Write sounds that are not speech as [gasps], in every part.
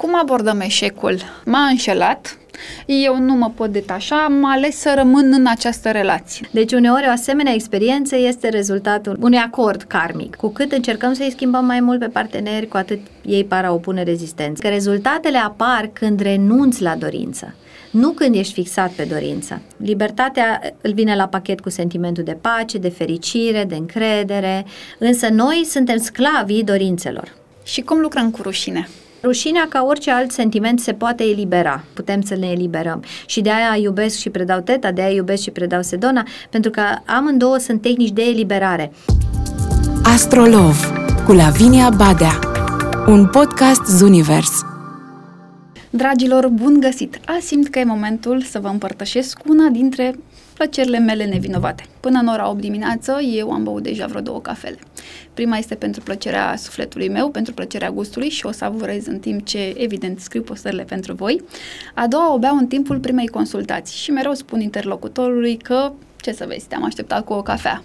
Cum abordăm eșecul? M-a înșelat, eu nu mă pot detașa, am ales să rămân în această relație. Deci uneori o asemenea experiență este rezultatul unui acord karmic. Cu cât încercăm să-i schimbăm mai mult pe parteneri, cu atât ei par a opune rezistență. Că rezultatele apar când renunți la dorință nu când ești fixat pe dorință. Libertatea îl vine la pachet cu sentimentul de pace, de fericire, de încredere, însă noi suntem sclavii dorințelor. Și cum lucrăm cu rușine? Rușinea, ca orice alt sentiment, se poate elibera. Putem să ne eliberăm. Și de aia iubesc și predau teta, de aia iubesc și predau sedona, pentru că amândouă sunt tehnici de eliberare. Astrolov cu Lavinia Badea Un podcast Zunivers Dragilor, bun găsit! Azi simt că e momentul să vă împărtășesc una dintre plăcerile mele nevinovate. Până în ora 8 dimineață, eu am băut deja vreo două cafele. Prima este pentru plăcerea sufletului meu, pentru plăcerea gustului și o savurez în timp ce, evident, scriu postările pentru voi. A doua o beau în timpul primei consultații și mereu spun interlocutorului că, ce să vezi, te-am așteptat cu o cafea.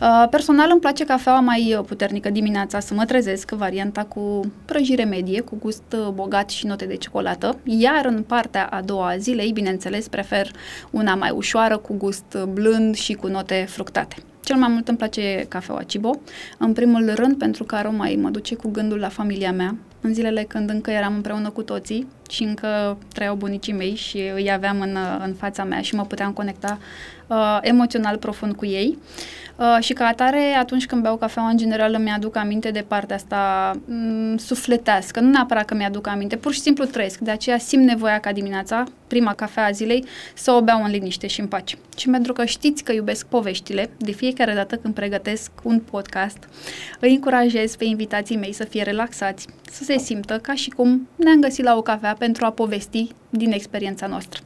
Uh, personal îmi place cafeaua mai puternică dimineața, să mă trezesc, varianta cu prăjire medie, cu gust uh, bogat și note de ciocolată, iar în partea a doua a zilei, bineînțeles, prefer una mai ușoară, cu gust blând și cu note fructate. Cel mai mult îmi place cafeaua Cibo, în primul rând pentru că aroma ei mă duce cu gândul la familia mea, în zilele când încă eram împreună cu toții și încă trăiau bunicii mei și îi aveam în, în fața mea și mă puteam conecta uh, emoțional profund cu ei. Uh, și ca atare, atunci când beau cafea, în general îmi aduc aminte de partea asta m- mm, sufletească, nu neapărat că mi-aduc aminte, pur și simplu trăiesc, de aceea simt nevoia ca dimineața, prima cafea a zilei, să o beau în liniște și în pace. Și pentru că știți că iubesc poveștile, de fiecare dată când pregătesc un podcast, îi încurajez pe invitații mei să fie relaxați, să se simtă ca și cum ne-am găsit la o cafea pentru a povesti din experiența noastră.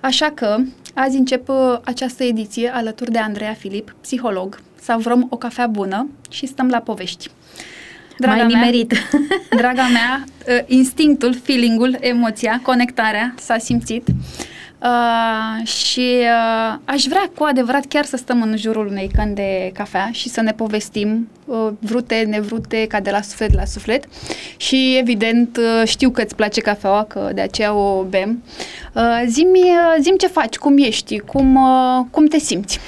Așa că azi încep uh, această ediție alături de Andreea Filip, psiholog. Savrăm o cafea bună și stăm la povești. Draga Mai nimerit. Mea, draga mea, uh, instinctul, feelingul, emoția, conectarea s-a simțit. Uh, și uh, aș vrea cu adevărat chiar să stăm în jurul unei căni de cafea și să ne povestim uh, vrute, nevrute, ca de la suflet la suflet și evident uh, știu că îți place cafeaua, că de aceea o bem. Uh, zimi, uh, zim ce faci, cum ești, cum, uh, cum te simți.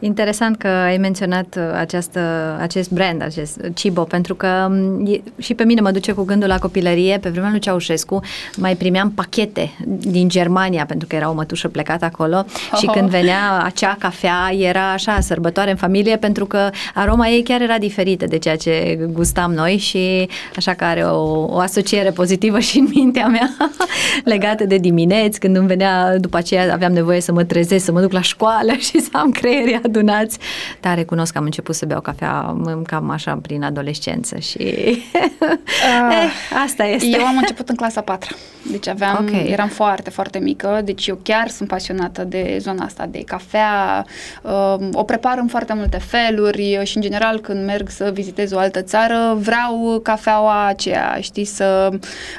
Interesant că ai menționat uh, această, acest brand, acest Cibo, pentru că mm, e, și pe mine mă duce cu gândul la copilărie. Pe vremea lui Ceaușescu mai primeam pachete din Germania, pentru că era o mătușă plecată acolo oh. și când venea acea cafea era așa sărbătoare în familie, pentru că aroma ei chiar era diferită de ceea ce gustam noi și așa că are o, o asociere pozitivă și în mintea mea [laughs] legată de dimineți, când îmi venea, după aceea aveam nevoie să mă trezesc, să mă duc la școală [laughs] și să am creierii adunați, dar recunosc că am început să beau cafea cam așa prin adolescență și uh, [laughs] eh, asta este. Eu am început în clasa 4, deci aveam, okay. eram foarte, foarte mică, deci eu chiar sunt pasionată de zona asta de cafea, uh, o prepar în foarte multe feluri și în general când merg să vizitez o altă țară vreau cafeaua aceea, știi, să,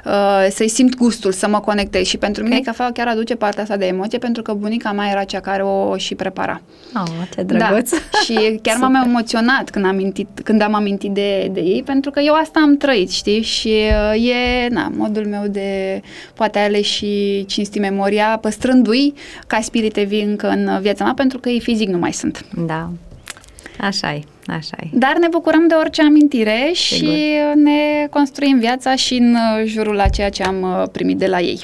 uh, să-i simt gustul, să mă conectez și pentru okay. mine cafeaua chiar aduce partea asta de emoție pentru că bunica mea era cea care o și prepara. Oh, ce drăguț! Da. și chiar m-am emoționat când am amintit, când am amintit de, de ei, pentru că eu asta am trăit, știi? Și uh, e, na, modul meu de poate ale și cinsti memoria, păstrându-i ca spirite vii încă în viața mea, pentru că ei fizic nu mai sunt. Da, așa e. Așa e. Dar ne bucurăm de orice amintire Sigur. și ne construim viața și în jurul a ceea ce am uh, primit de la ei.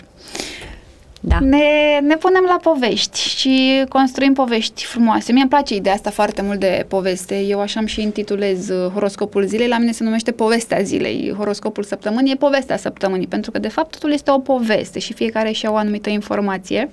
Da. Ne, ne punem la povești și construim povești frumoase. Mie îmi place ideea asta foarte mult de poveste. Eu așa am și intitulez uh, horoscopul zilei. La mine se numește povestea zilei. Horoscopul săptămânii e povestea săptămânii, pentru că de fapt totul este o poveste și fiecare și-a o anumită informație.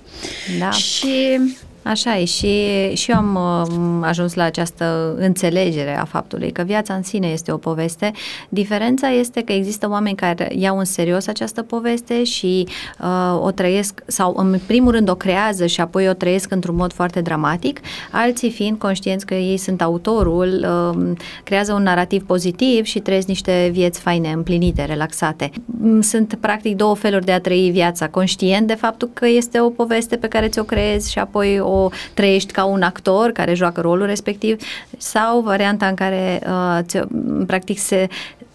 Da. Și Așa e și, și eu am uh, ajuns la această înțelegere a faptului că viața în sine este o poveste. Diferența este că există oameni care iau în serios această poveste și uh, o trăiesc sau în primul rând o creează și apoi o trăiesc într-un mod foarte dramatic, alții fiind conștienți că ei sunt autorul, uh, creează un narativ pozitiv și trăiesc niște vieți faine, împlinite, relaxate. Mm, sunt practic două feluri de a trăi viața, conștient de faptul că este o poveste pe care ți-o creezi și apoi o o trăiești ca un actor care joacă rolul respectiv sau varianta în care uh, practic se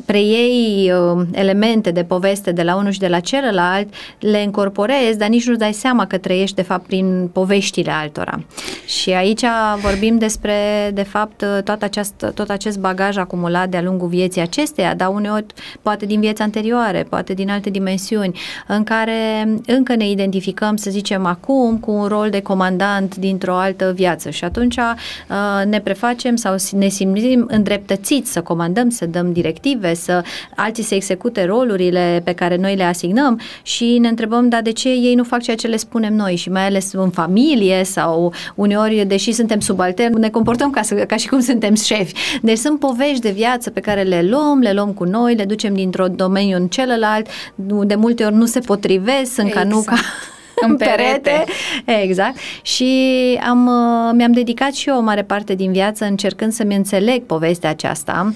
preiei uh, elemente de poveste de la unul și de la celălalt, le incorporezi, dar nici nu dai seama că trăiești de fapt prin poveștile altora. Și aici vorbim despre, de fapt, tot acest, tot acest bagaj acumulat de-a lungul vieții acesteia, dar uneori poate din vieți anterioare, poate din alte dimensiuni, în care încă ne identificăm, să zicem, acum cu un rol de comandant dintr-o altă viață și atunci uh, ne prefacem sau ne simțim îndreptățiți să comandăm, să dăm directive, să alții să execute rolurile pe care noi le asignăm și ne întrebăm, dar de ce ei nu fac ceea ce le spunem noi și mai ales în familie sau uneori, deși suntem subalterni, ne comportăm ca, să, ca și cum suntem șefi. Deci sunt povești de viață pe care le luăm, le luăm cu noi, le ducem dintr-un domeniu în celălalt, de multe ori nu se potrivesc, sunt exact. ca nu ca [laughs] în perete. Exact. Și am, uh, mi-am dedicat și eu o mare parte din viață încercând să-mi înțeleg povestea aceasta,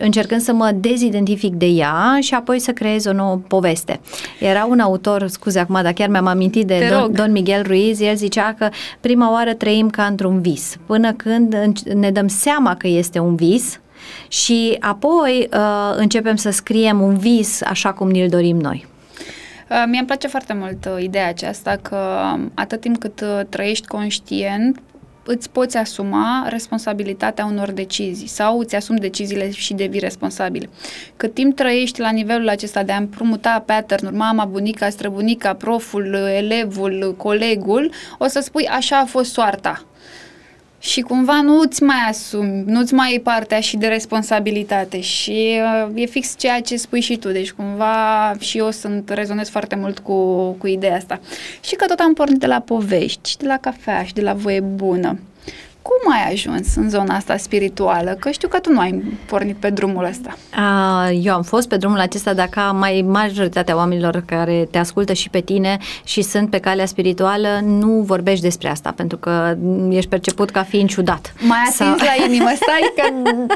încercând să mă dezidentific de ea și apoi să creez o nouă poveste. Era un autor, scuze acum, dar chiar mi-am amintit de Don, Don Miguel Ruiz, el zicea că prima oară trăim ca într-un vis, până când ne dăm seama că este un vis, și apoi uh, începem să scriem un vis așa cum ni-l dorim noi. Uh, mie îmi place foarte mult uh, ideea aceasta că um, atât timp cât uh, trăiești conștient, îți poți asuma responsabilitatea unor decizii sau îți asumi deciziile și devii responsabil. Cât timp trăiești la nivelul acesta de a împrumuta pattern mama, bunica, străbunica, proful, elevul, colegul, o să spui așa a fost soarta și cumva nu-ți mai asumi, nu-ți mai iei partea și de responsabilitate și uh, e fix ceea ce spui și tu, deci cumva și eu sunt, rezonez foarte mult cu, cu ideea asta. Și că tot am pornit de la povești, de la cafea și de la voie bună cum ai ajuns în zona asta spirituală? Că știu că tu nu ai pornit pe drumul ăsta. Eu am fost pe drumul acesta, dar ca mai majoritatea oamenilor care te ascultă și pe tine și sunt pe calea spirituală, nu vorbești despre asta, pentru că ești perceput ca fiind ciudat. Mai atins sau... la inimă, stai că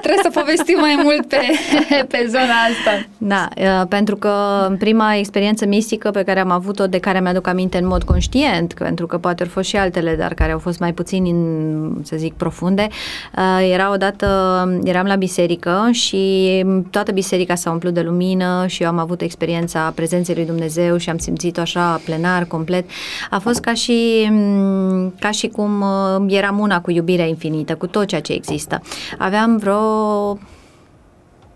trebuie să povestim mai mult pe, pe zona asta. Da, pentru că prima experiență mistică pe care am avut-o, de care mi-aduc aminte în mod conștient, pentru că poate au fost și altele, dar care au fost mai puțin, în, să zic, profunde. Uh, era odată, eram la biserică și toată biserica s-a umplut de lumină și eu am avut experiența prezenței lui Dumnezeu și am simțit-o așa plenar, complet. A fost ca și, mm, ca și cum uh, eram una cu iubirea infinită, cu tot ceea ce există. Aveam vreo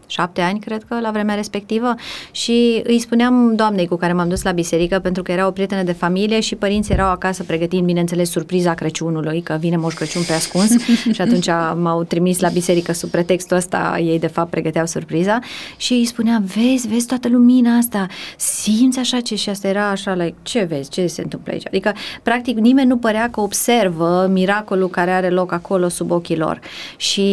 șapte ani, cred că, la vremea respectivă. Și îi spuneam doamnei cu care m-am dus la biserică pentru că era o prietenă de familie și părinții erau acasă pregătind, bineînțeles, surpriza Crăciunului, că vine Moș Crăciun pe ascuns. [laughs] Și atunci m-au trimis la biserică sub pretextul ăsta, ei de fapt pregăteau surpriza. Și îi spuneam, vezi, vezi toată lumina asta, simți așa ce? Și asta era așa, like, ce vezi, ce se întâmplă aici? Adică, practic, nimeni nu părea că observă miracolul care are loc acolo sub ochii lor. Și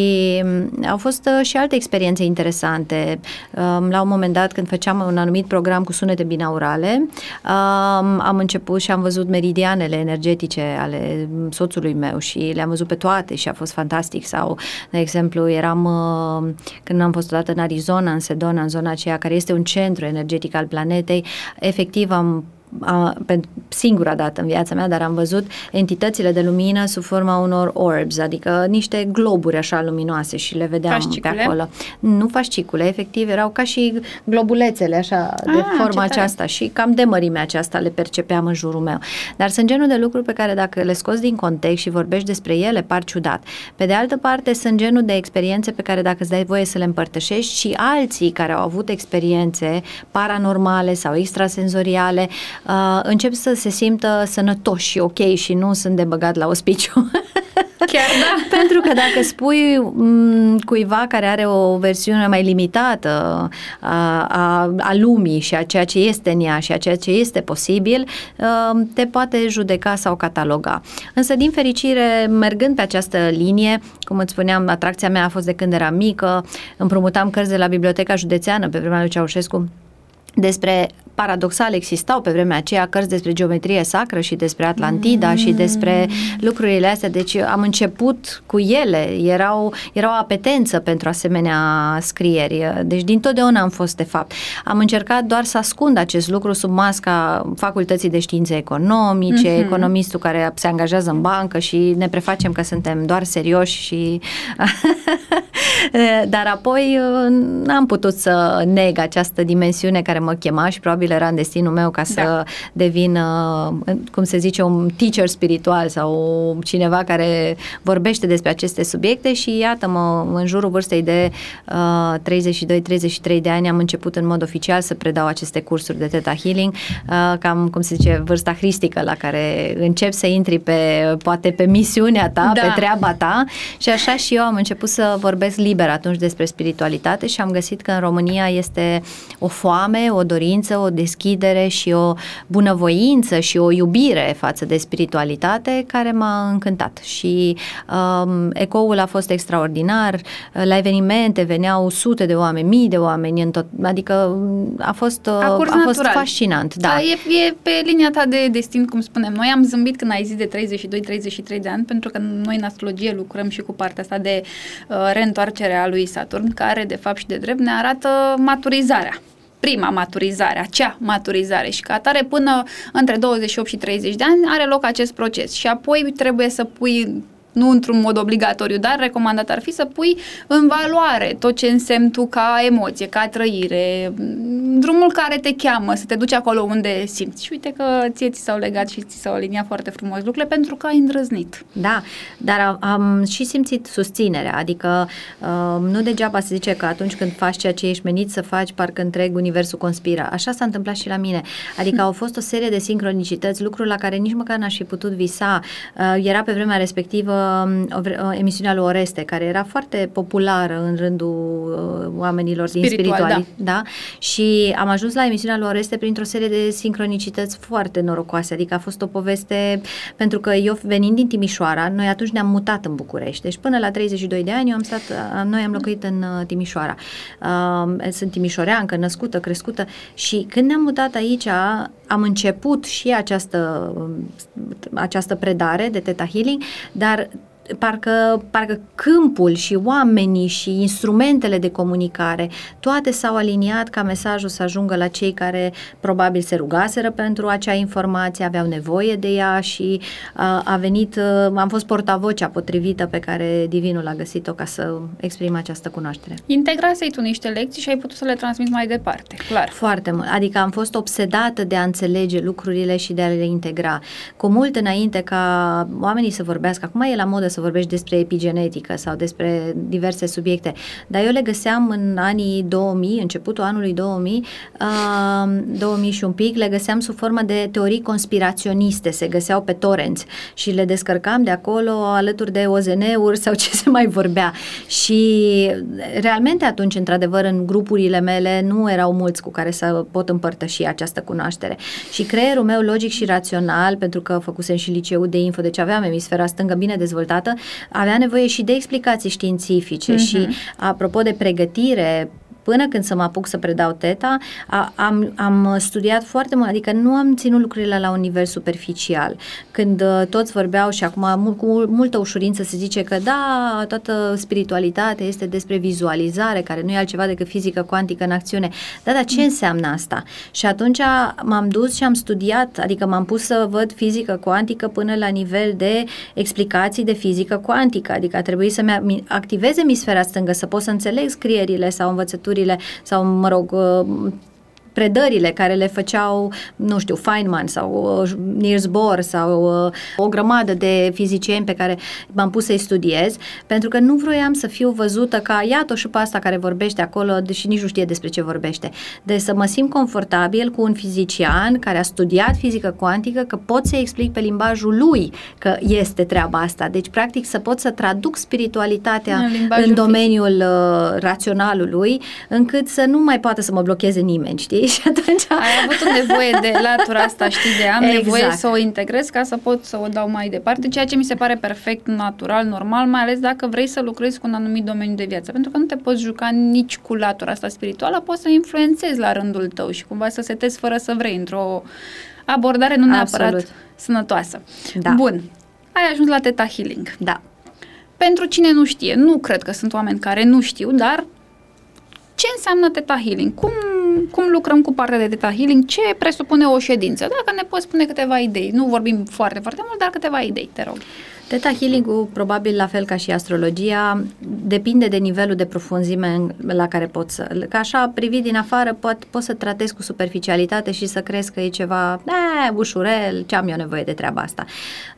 mm, au fost uh, și alte experiențe interesante interesante. Um, la un moment dat, când făceam un anumit program cu sunete binaurale, um, am început și am văzut meridianele energetice ale soțului meu și le-am văzut pe toate și a fost fantastic. Sau, de exemplu, eram uh, când am fost odată în Arizona, în Sedona, în zona aceea care este un centru energetic al planetei, efectiv am a, pentru singura dată în viața mea, dar am văzut entitățile de lumină sub forma unor orbs, adică niște globuri așa luminoase și le vedeam fascicule? pe acolo. Nu fascicule, efectiv erau ca și globulețele așa de ah, forma aceasta și cam de mărimea aceasta le percepeam în jurul meu. Dar sunt genul de lucruri pe care dacă le scoți din context și vorbești despre ele, par ciudat. Pe de altă parte, sunt genul de experiențe pe care dacă îți dai voie să le împărtășești și alții care au avut experiențe paranormale sau extrasenzoriale, uh, încep să se simtă sănătoși și ok și nu sunt de băgat la ospiciu. [laughs] Chiar da. [laughs] Pentru că dacă spui m- mm, cuiva care are o versiune mai limitată a, a, a lumii și a ceea ce este în ea și a ceea ce este posibil, uh, te poate judeca sau cataloga. Însă, din fericire, mergând pe această linie, cum îți spuneam, atracția mea a fost de când eram mică, împrumutam cărți de la Biblioteca Județeană pe vremea lui Ceaușescu, despre paradoxal existau pe vremea aceea cărți despre geometrie sacră și despre Atlantida mm. și despre lucrurile astea, deci am început cu ele, erau, erau apetență pentru asemenea scrieri, deci din totdeauna am fost de fapt. Am încercat doar să ascund acest lucru sub masca facultății de științe economice, mm-hmm. economistul care se angajează în bancă și ne prefacem că suntem doar serioși și... [laughs] Dar apoi n-am putut să neg această dimensiune care mă chema și probabil probabil era în destinul meu ca să da. devin, uh, cum se zice, un teacher spiritual sau cineva care vorbește despre aceste subiecte și iată-mă, în jurul vârstei de uh, 32-33 de ani am început în mod oficial să predau aceste cursuri de Theta Healing, uh, cam, cum se zice, vârsta hristică la care încep să intri pe, poate pe misiunea ta, da. pe treaba ta și așa și eu am început să vorbesc liber atunci despre spiritualitate și am găsit că în România este o foame, o dorință, o deschidere și o bunăvoință și o iubire față de spiritualitate care m-a încântat și um, ecoul a fost extraordinar, la evenimente veneau sute de oameni, mii de oameni, în tot, adică a fost, a, a fost fascinant. Da. da e, e pe linia ta de destin, cum spunem. Noi am zâmbit când ai zis de 32-33 de ani, pentru că noi în astrologie lucrăm și cu partea asta de uh, reîntoarcere a lui Saturn, care de fapt și de drept ne arată maturizarea prima maturizare, acea maturizare și ca atare până între 28 și 30 de ani are loc acest proces. Și apoi trebuie să pui nu într-un mod obligatoriu, dar recomandat ar fi să pui în valoare tot ce însemn tu ca emoție, ca trăire, drumul care te cheamă să te duci acolo unde simți. Și uite că ție ți s-au legat și ți s-au aliniat foarte frumos lucrurile pentru că ai îndrăznit. Da, dar am și simțit susținerea, adică um, nu degeaba se zice că atunci când faci ceea ce ești menit să faci, parcă întreg universul conspiră. Așa s-a întâmplat și la mine. Adică au fost o serie de sincronicități, lucruri la care nici măcar n-aș fi putut visa. Uh, era pe vremea respectivă o, o emisiunea lui Oreste, care era foarte populară în rândul uh, oamenilor Spiritual, din spirituali. Da. da. Și am ajuns la emisiunea lui Oreste printr-o serie de sincronicități foarte norocoase. Adică a fost o poveste, pentru că eu venind din Timișoara, noi atunci ne-am mutat în București. Deci până la 32 de ani eu am stat, noi am locuit în uh, Timișoara. Uh, sunt timișoreancă, născută, crescută și când ne-am mutat aici am început și această, această predare de Teta Healing, dar parcă, parcă câmpul și oamenii și instrumentele de comunicare, toate s-au aliniat ca mesajul să ajungă la cei care probabil se rugaseră pentru acea informație, aveau nevoie de ea și a, a venit, am fost portavocea potrivită pe care Divinul a găsit-o ca să exprim această cunoaștere. Integrasei tu niște lecții și ai putut să le transmiți mai departe, clar. Foarte mult, adică am fost obsedată de a înțelege lucrurile și de a le integra. Cu mult înainte ca oamenii să vorbească, acum e la modă să vorbești despre epigenetică sau despre diverse subiecte, dar eu le găseam în anii 2000, începutul anului 2000, uh, 2000 și un pic, le găseam sub formă de teorii conspiraționiste, se găseau pe torenți și le descărcam de acolo alături de OZN-uri sau ce se mai vorbea. Și realmente atunci, într-adevăr, în grupurile mele nu erau mulți cu care să pot împărtăși această cunoaștere. Și creierul meu logic și rațional, pentru că făcusem și liceu de info, deci aveam emisfera stângă bine dezvoltată, avea nevoie și de explicații științifice uh-huh. și apropo de pregătire până când să mă apuc să predau teta, a, am, am studiat foarte mult, adică nu am ținut lucrurile la un nivel superficial. Când uh, toți vorbeau și acum mult, cu multă ușurință se zice că da, toată spiritualitatea este despre vizualizare, care nu e altceva decât fizică cuantică în acțiune. Da, dar ce mm. înseamnă asta? Și atunci m-am dus și am studiat, adică m-am pus să văd fizică cuantică până la nivel de explicații de fizică cuantică, adică a trebuit să-mi activez emisfera stângă, să pot să înțeleg scrierile sau învățături cursurile sau, mă rog, uh, predările care le făceau, nu știu, Feynman sau uh, Niels Bohr sau uh, o grămadă de fizicieni pe care m-am pus să-i studiez, pentru că nu vroiam să fiu văzută ca iată și pe asta care vorbește acolo, deși nici nu știe despre ce vorbește. De să mă simt confortabil cu un fizician care a studiat fizică cuantică, că pot să explic pe limbajul lui că este treaba asta. Deci, practic, să pot să traduc spiritualitatea în, în domeniul uh, raționalului, încât să nu mai poată să mă blocheze nimeni, știi? Știi? [laughs] Și atunci... Ai avut o nevoie de latura asta, știi, de am Exact. nevoie să o integrez ca să pot să o dau mai departe, ceea ce mi se pare perfect natural, normal, mai ales dacă vrei să lucrezi cu un anumit domeniu de viață, pentru că nu te poți juca nici cu latura asta spirituală, poți să influențezi la rândul tău și cumva să setezi fără să vrei într-o abordare nu neapărat Absolut. sănătoasă. Da. Bun, ai ajuns la Teta Healing. Da. Pentru cine nu știe, nu cred că sunt oameni care nu știu, dar ce înseamnă Theta Healing? Cum, cum lucrăm cu partea de Theta Healing? Ce presupune o ședință? Dacă ne poți spune câteva idei. Nu vorbim foarte, foarte mult, dar câteva idei, te rog. Teta Healing-ul, probabil la fel ca și astrologia, depinde de nivelul de profunzime în- la care poți să... Că așa, privit din afară, pot, poți să tratezi cu superficialitate și să crezi că e ceva, e, ușurel, ce am eu nevoie de treaba asta.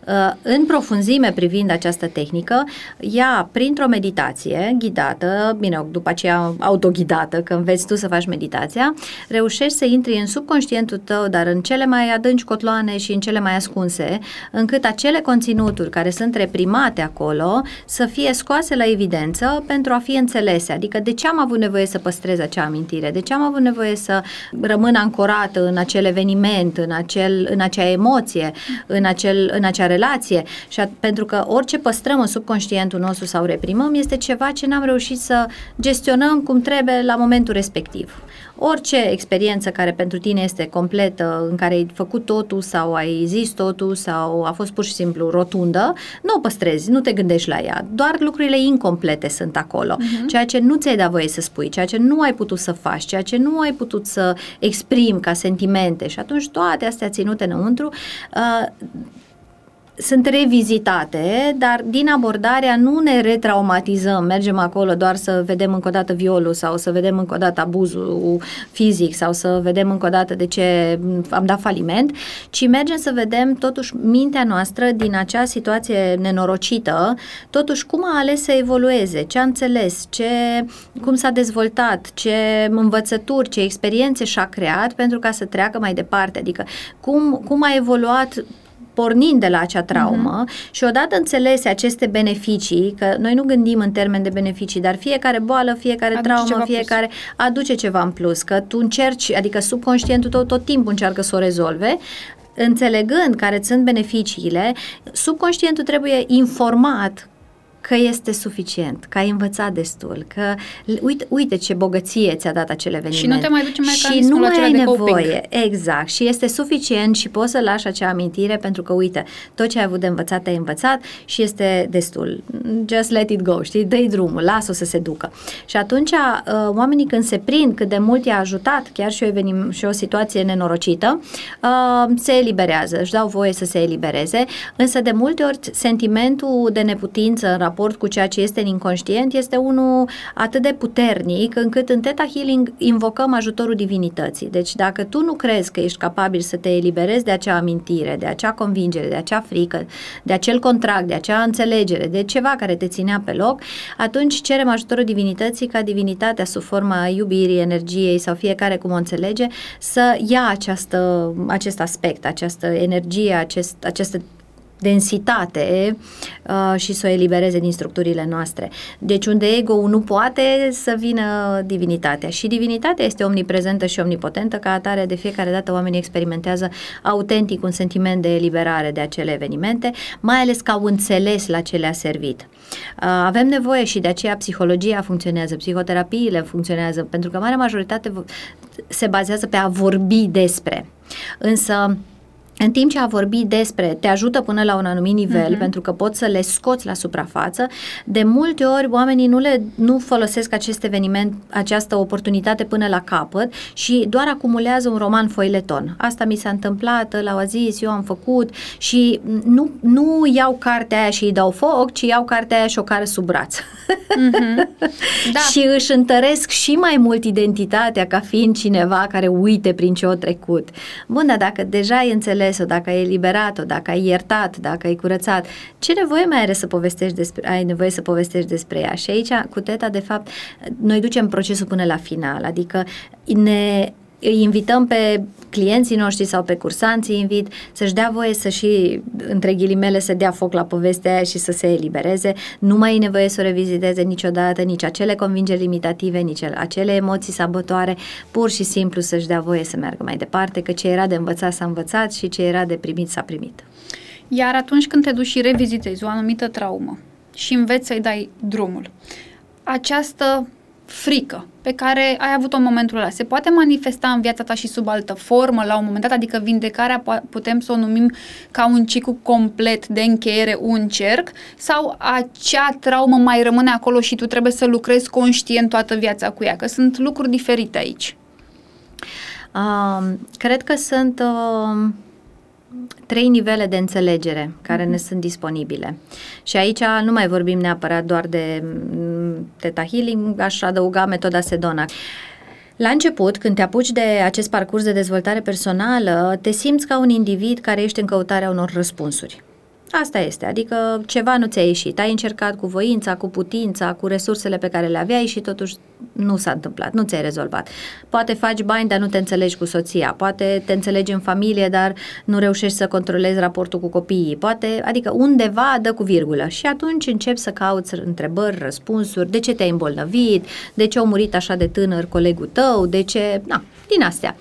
Uh, În profunzime, privind această tehnică, ea, printr-o meditație ghidată, bine, după aceea autoghidată, că înveți tu să faci meditația, reușești să intri în subconștientul tău, dar în cele mai adânci cotloane și în cele mai ascunse, încât acele conținuturi care sunt reprimate acolo să fie scoase la evidență pentru a fi înțelese. Adică de ce am avut nevoie să păstrez acea amintire? De ce am avut nevoie să rămân ancorată în acel eveniment, în, acel, în acea emoție, în, acel, în acea relație? Și a, pentru că orice păstrăm în subconștientul nostru sau reprimăm este ceva ce n-am reușit să gestionăm cum trebuie la momentul respectiv. Orice experiență care pentru tine este completă, în care ai făcut totul sau ai zis totul sau a fost pur și simplu rotundă, nu o păstrezi, nu te gândești la ea. Doar lucrurile incomplete sunt acolo. Uh-huh. Ceea ce nu ți-ai dat voie să spui, ceea ce nu ai putut să faci, ceea ce nu ai putut să exprimi ca sentimente și atunci toate astea ținute înăuntru uh, sunt revizitate, dar din abordarea nu ne retraumatizăm, mergem acolo doar să vedem încă o dată violul sau să vedem încă o dată abuzul fizic sau să vedem încă o dată de ce am dat faliment, ci mergem să vedem totuși mintea noastră din acea situație nenorocită, totuși cum a ales să evolueze, ce a înțeles, ce, cum s-a dezvoltat, ce învățături, ce experiențe și-a creat pentru ca să treacă mai departe, adică cum, cum a evoluat pornind de la acea traumă uh-huh. și odată înțelese aceste beneficii, că noi nu gândim în termen de beneficii, dar fiecare boală, fiecare Aduce traumă, ceva fiecare aduce ceva în plus, că tu încerci, adică subconștientul tău tot timpul încearcă să o rezolve, înțelegând care sunt beneficiile, subconștientul trebuie informat că este suficient, că ai învățat destul, că uite, uite ce bogăție ți-a dat acel eveniment. Și nu te mai duce Și mecanismul nu mai acela ai de nevoie. coping. Exact. Și este suficient și poți să lași acea amintire pentru că, uite, tot ce ai avut de învățat, ai învățat și este destul. Just let it go, știi? Dă-i drumul, lasă-o să se ducă. Și atunci, uh, oamenii când se prind cât de mult i-a ajutat, chiar și o, evenim, și o situație nenorocită, uh, se eliberează, își dau voie să se elibereze, însă de multe ori sentimentul de neputință în raport cu ceea ce este în inconștient este unul atât de puternic încât în Theta Healing invocăm ajutorul divinității. Deci dacă tu nu crezi că ești capabil să te eliberezi de acea amintire, de acea convingere, de acea frică, de acel contract, de acea înțelegere, de ceva care te ținea pe loc, atunci cerem ajutorul divinității ca divinitatea sub forma iubirii, energiei sau fiecare cum o înțelege, să ia această, acest aspect, această energie, acest, această densitate uh, și să o elibereze din structurile noastre. Deci unde ego nu poate să vină divinitatea și divinitatea este omniprezentă și omnipotentă, ca atare de fiecare dată oamenii experimentează autentic un sentiment de eliberare de acele evenimente, mai ales că au înțeles la ce le-a servit. Uh, avem nevoie și de aceea psihologia funcționează, psihoterapiile funcționează, pentru că marea majoritate se bazează pe a vorbi despre. Însă în timp ce a vorbi despre te ajută până la un anumit nivel, uh-huh. pentru că poți să le scoți la suprafață, de multe ori oamenii nu, le, nu folosesc acest eveniment, această oportunitate până la capăt și doar acumulează un roman foileton. Asta mi s-a întâmplat, l-au zis, eu am făcut și nu, nu iau cartea aia și îi dau foc, ci iau cartea aia și o care sub braț. Uh-huh. da. [laughs] și își întăresc și mai mult identitatea ca fiind cineva care uite prin ce o trecut. Bun, dar dacă deja ai înțeles înțeles-o, dacă ai eliberat-o, dacă ai iertat, dacă ai curățat, ce nevoie mai are să povestești despre, ai nevoie să povestești despre ea? Și aici, cu teta, de fapt, noi ducem procesul până la final, adică ne îi invităm pe clienții noștri sau pe cursanții invit să-și dea voie să și, între ghilimele, să dea foc la povestea aia și să se elibereze. Nu mai e nevoie să o reviziteze niciodată, nici acele convingeri limitative, nici acele emoții sabătoare, pur și simplu să-și dea voie să meargă mai departe, că ce era de învățat s-a învățat și ce era de primit s-a primit. Iar atunci când te duci și revizitezi o anumită traumă și înveți să-i dai drumul, această frică pe care ai avut-o în momentul ăla. Se poate manifesta în viața ta și sub altă formă la un moment dat, adică vindecarea putem să o numim ca un ciclu complet de încheiere, un cerc, sau acea traumă mai rămâne acolo și tu trebuie să lucrezi conștient toată viața cu ea, că sunt lucruri diferite aici. Uh, cred că sunt uh, trei nivele de înțelegere care ne sunt disponibile. Și aici nu mai vorbim neapărat doar de mm, Theta Healing, aș adăuga metoda Sedona. La început, când te apuci de acest parcurs de dezvoltare personală, te simți ca un individ care ești în căutarea unor răspunsuri. Asta este, adică ceva nu ți-a ieșit. Ai încercat cu voința, cu putința, cu resursele pe care le aveai și totuși nu s-a întâmplat, nu ți-ai rezolvat. Poate faci bani, dar nu te înțelegi cu soția. Poate te înțelegi în familie, dar nu reușești să controlezi raportul cu copiii. Poate, adică undeva dă cu virgulă. Și atunci începi să cauți întrebări, răspunsuri. De ce te-ai îmbolnăvit? De ce a murit așa de tânăr colegul tău? De ce... Na, din astea.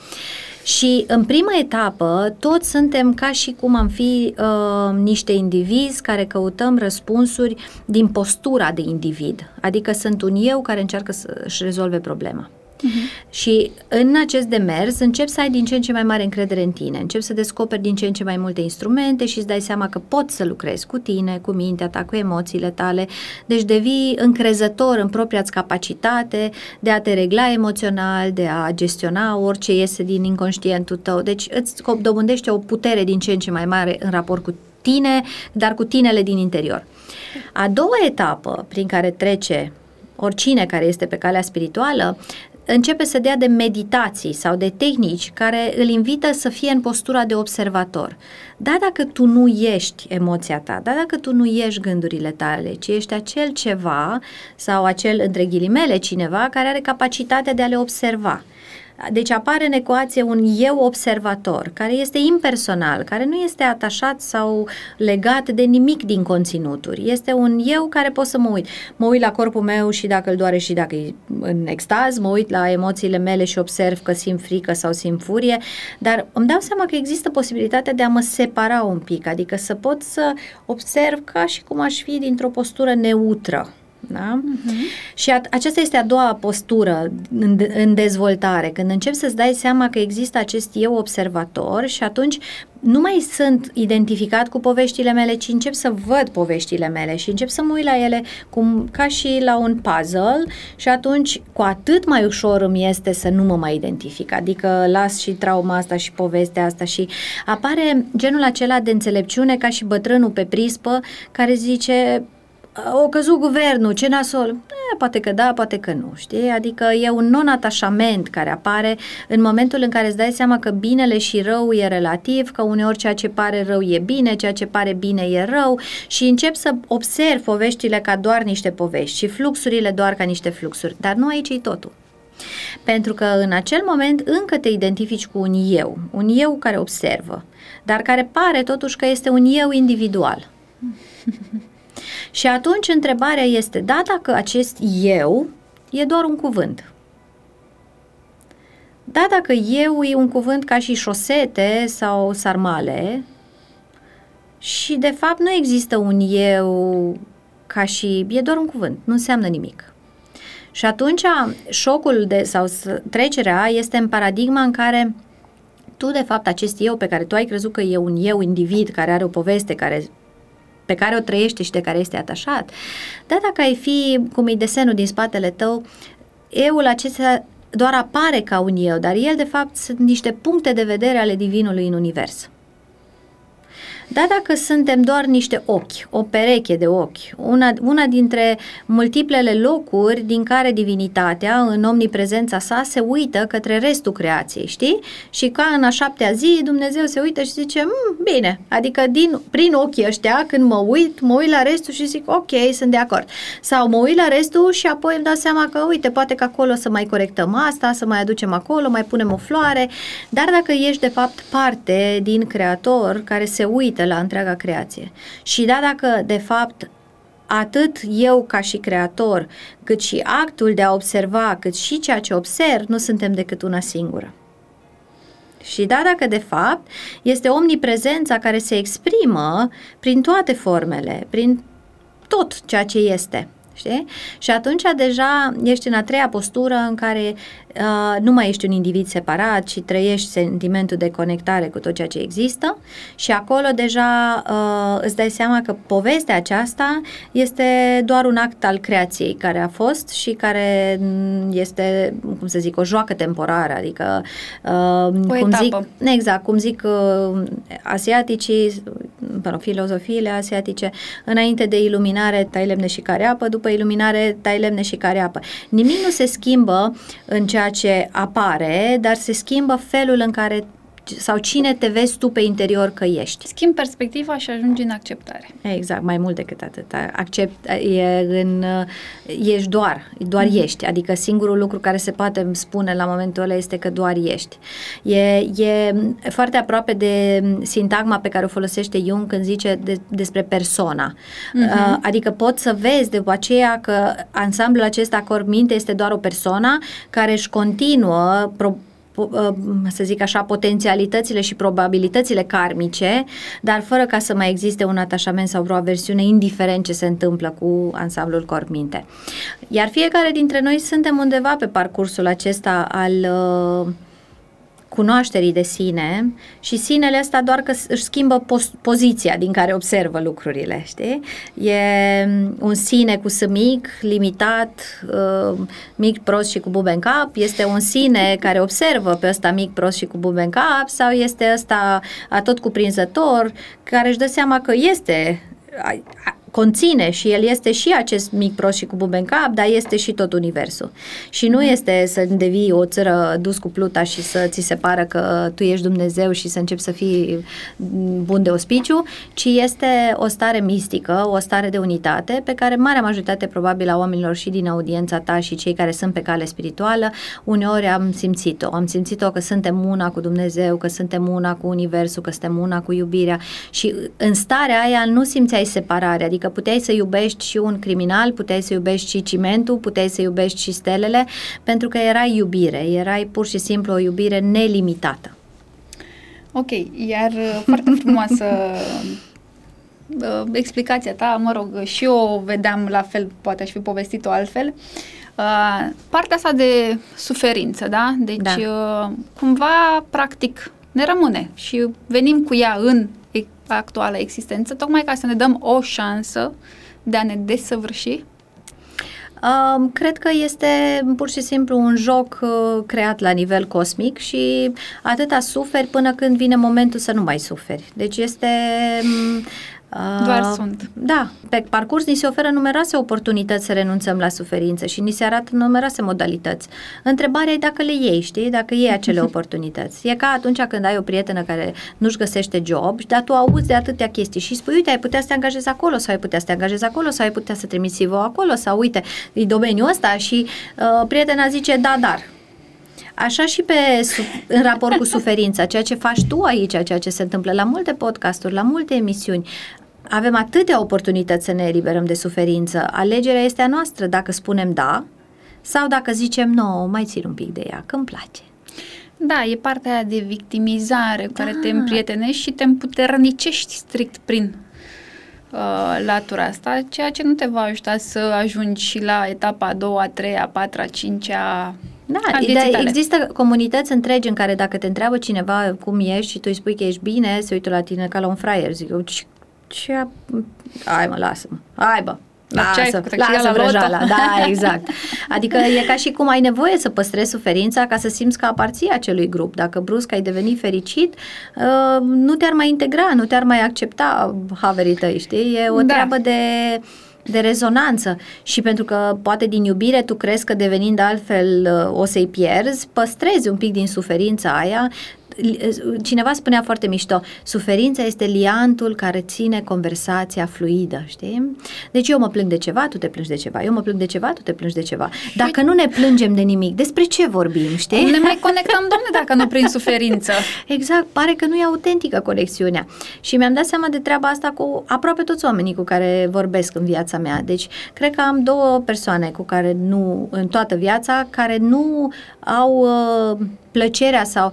Și în prima etapă, toți suntem ca și cum am fi uh, niște indivizi care căutăm răspunsuri din postura de individ. Adică sunt un eu care încearcă să-și rezolve problema. Uh-huh. Și în acest demers încep să ai din ce în ce mai mare încredere în tine, încep să descoperi din ce în ce mai multe instrumente și îți dai seama că poți să lucrezi cu tine, cu mintea ta, cu emoțiile tale, deci devii încrezător în propria capacitate de a te regla emoțional, de a gestiona orice iese din inconștientul tău, deci îți dobândește o putere din ce în ce mai mare în raport cu tine, dar cu tinele din interior. A doua etapă prin care trece oricine care este pe calea spirituală începe să dea de meditații sau de tehnici care îl invită să fie în postura de observator. Da, dacă tu nu ești emoția ta, da, dacă tu nu ești gândurile tale, ci ești acel ceva sau acel, între ghilimele, cineva care are capacitatea de a le observa deci apare în ecuație un eu observator, care este impersonal, care nu este atașat sau legat de nimic din conținuturi. Este un eu care pot să mă uit. Mă uit la corpul meu și dacă îl doare și dacă e în extaz, mă uit la emoțiile mele și observ că simt frică sau simt furie, dar îmi dau seama că există posibilitatea de a mă separa un pic, adică să pot să observ ca și cum aș fi dintr-o postură neutră. Da? Uh-huh. Și a, aceasta este a doua postură în, în dezvoltare, când începi să-ți dai seama că există acest eu observator și atunci nu mai sunt identificat cu poveștile mele, ci încep să văd poveștile mele și încep să mă uit la ele cum, ca și la un puzzle și atunci cu atât mai ușor îmi este să nu mă mai identific, adică las și trauma asta și povestea asta și apare genul acela de înțelepciune ca și bătrânul pe prispă care zice o căzut guvernul, ce nasol? E, poate că da, poate că nu, știi? Adică e un non-atașament care apare în momentul în care îți dai seama că binele și rău e relativ, că uneori ceea ce pare rău e bine, ceea ce pare bine e rău și încep să observ poveștile ca doar niște povești și fluxurile doar ca niște fluxuri. Dar nu aici e totul. Pentru că în acel moment încă te identifici cu un eu, un eu care observă, dar care pare totuși că este un eu individual. [laughs] Și atunci întrebarea este, da, dacă acest eu e doar un cuvânt. Da, dacă eu e un cuvânt ca și șosete sau sarmale și de fapt nu există un eu ca și, e doar un cuvânt, nu înseamnă nimic. Și atunci șocul de, sau trecerea este în paradigma în care tu, de fapt, acest eu pe care tu ai crezut că e un eu individ care are o poveste, care pe care o trăiește și de care este atașat. Dar dacă ai fi, cum e desenul din spatele tău, euul acesta doar apare ca un eu, dar el de fapt sunt niște puncte de vedere ale divinului în univers. Dar dacă suntem doar niște ochi, o pereche de ochi, una, una dintre multiplele locuri din care divinitatea, în omniprezența sa, se uită către restul creației, știi? Și ca în a șaptea zi, Dumnezeu se uită și zice, mm, bine, adică din, prin ochii ăștia, când mă uit, mă uit la restul și zic, ok, sunt de acord. Sau mă uit la restul și apoi îmi dau seama că, uite, poate că acolo să mai corectăm asta, să mai aducem acolo, mai punem o floare, dar dacă ești de fapt parte din creator care se uită la întreaga creație și da, dacă de fapt atât eu ca și creator, cât și actul de a observa, cât și ceea ce observ, nu suntem decât una singură. Și da, dacă de fapt este omniprezența care se exprimă prin toate formele, prin tot ceea ce este. Știi? Și atunci deja ești în a treia postură în care uh, nu mai ești un individ separat, ci trăiești sentimentul de conectare cu tot ceea ce există și acolo deja uh, îți dai seama că povestea aceasta este doar un act al creației care a fost și care este, cum să zic, o joacă temporară, adică uh, o cum etapă. zic, exact, cum zic uh, asiaticii, până, filozofiile asiatice, înainte de iluminare tai lemne și care apă, după iluminare tai lemne și care apă. Nimic nu se schimbă în ceea ce apare, dar se schimbă felul în care sau cine te vezi tu pe interior că ești. Schimb perspectiva și ajungi în acceptare. Exact, mai mult decât atât. Accept, e în, ești doar, doar mm-hmm. ești. Adică singurul lucru care se poate spune la momentul ăla este că doar ești. E, e foarte aproape de sintagma pe care o folosește Jung când zice de, despre persona. Mm-hmm. Adică poți să vezi de aceea că ansamblul acesta corp-minte este doar o persoană care își continuă pro- Uh, să zic așa, potențialitățile și probabilitățile karmice, dar fără ca să mai existe un atașament sau vreo aversiune, indiferent ce se întâmplă cu ansamblul corp-minte. Iar fiecare dintre noi suntem undeva pe parcursul acesta al uh, cunoașterii de sine și sinele ăsta doar că își schimbă pos- poziția din care observă lucrurile, știi? E un sine cu S mic, limitat, uh, mic, prost și cu bube în cap, este un sine care observă pe ăsta mic, prost și cu bube în cap sau este ăsta atot cuprinzător care își dă seama că este conține și el este și acest mic prost și cu bube în cap, dar este și tot universul. Și nu mhm. este să devii o țără dus cu pluta și să ți se pară că tu ești Dumnezeu și să începi să fii bun de ospiciu, ci este o stare mistică, o stare de unitate pe care marea majoritate probabil a oamenilor și din audiența ta și cei care sunt pe cale spirituală, uneori am simțit-o. Am simțit-o că suntem una cu Dumnezeu, că suntem una cu Universul, că suntem una cu iubirea și în starea aia nu simțeai separare, adică Adică puteai să iubești și un criminal, puteai să iubești și cimentul, puteai să iubești și stelele, pentru că erai iubire, erai pur și simplu o iubire nelimitată. Ok, iar uh, foarte frumoasă uh, explicația ta, mă rog, și eu o vedeam la fel, poate aș fi povestit-o altfel. Uh, partea asta de suferință, da? Deci, da. Uh, cumva, practic, ne rămâne și venim cu ea în actuală existență, tocmai ca să ne dăm o șansă de a ne desăvârși? Uh, cred că este pur și simplu un joc uh, creat la nivel cosmic și atâta suferi până când vine momentul să nu mai suferi. Deci este um, doar uh, sunt. Da, pe parcurs ni se oferă numeroase oportunități să renunțăm la suferință și ni se arată numeroase modalități. Întrebarea e dacă le iei, știi? Dacă iei acele [laughs] oportunități. E ca atunci când ai o prietenă care nu-și găsește job, dar tu auzi de atâtea chestii și spui, uite, ai putea să te angajezi acolo sau ai putea să te angajezi acolo sau ai putea să trimiți cv acolo sau uite, e domeniul ăsta și uh, prietena zice, da, dar Așa și pe, în raport cu [laughs] suferința, ceea ce faci tu aici, ceea ce se întâmplă la multe podcasturi, la multe emisiuni, avem atâtea oportunități să ne eliberăm de suferință. Alegerea este a noastră dacă spunem da sau dacă zicem nu, mai țin un pic de ea, că îmi place. Da, e partea aia de victimizare cu da. care te împrietenești și te împuternicești strict prin uh, latura asta, ceea ce nu te va ajuta să ajungi și la etapa a doua, a treia, a patra, a cincea da, da există comunități întregi în care dacă te întreabă cineva cum ești și tu îi spui că ești bine, se uită la tine ca la un fraier. Zic eu, ce... Hai mă, lasă-mă. Hai bă, ce ai lasă, făcut? Câștigat lasă la loto? vrăjeala, da, exact. Adică e ca și cum ai nevoie să păstrezi suferința ca să simți că aparții acelui grup. Dacă brusc ai deveni fericit, uh, nu te-ar mai integra, nu te-ar mai accepta haverii tăi, știi? E o Da. treabă de de rezonanță și pentru că poate din iubire tu crezi că devenind altfel uh, o să-i pierzi, păstrezi un pic din suferința aia. Cineva spunea foarte mișto, suferința este liantul care ține conversația fluidă, știi? Deci eu mă plâng de ceva, tu te plângi de ceva, eu mă plâng de ceva, tu te plângi de ceva. Dacă nu ne plângem de nimic, despre ce vorbim, știi? Cum ne mai conectăm, domne, dacă nu prin suferință? Exact, pare că nu e autentică conexiunea. Și mi-am dat seama de treaba asta cu aproape toți oamenii cu care vorbesc în viața mea. Deci, cred că am două persoane cu care nu, în toată viața, care nu au uh, plăcerea sau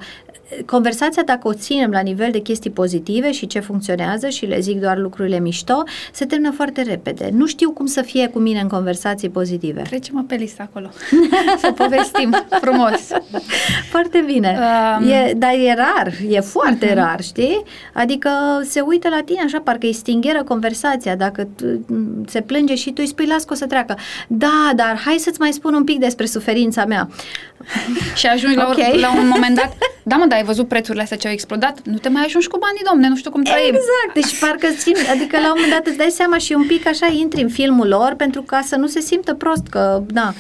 conversația, dacă o ținem la nivel de chestii pozitive și ce funcționează și le zic doar lucrurile mișto, se termină foarte repede. Nu știu cum să fie cu mine în conversații pozitive. Trecem pe listă acolo. [laughs] să povestim frumos. Foarte bine. Um, e, dar e rar, e foarte uh-huh. rar, știi? Adică se uită la tine așa, parcă îi stingheră conversația. Dacă tu, se plânge și tu îi spui, las că o să treacă. Da, dar hai să-ți mai spun un pic despre suferința mea. [laughs] și ajungi la, Ok. la un moment dat, da mă, dar ai văzut prețurile astea ce au explodat? Nu te mai ajungi cu banii, domne, nu știu cum trăim. Exact, deci parcă simți, adică la un moment dat îți dai seama și un pic așa intri în filmul lor pentru ca să nu se simtă prost că, da,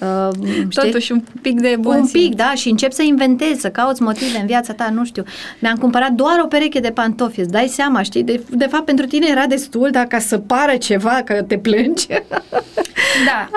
uh, știi? Totuși un pic de bun un simț. pic, da, și încep să inventezi, să cauți motive în viața ta, nu știu. Mi-am cumpărat doar o pereche de pantofi, îți dai seama, știi? De, de fapt, pentru tine era destul, dar ca să pară ceva că te plângi. [laughs] Da,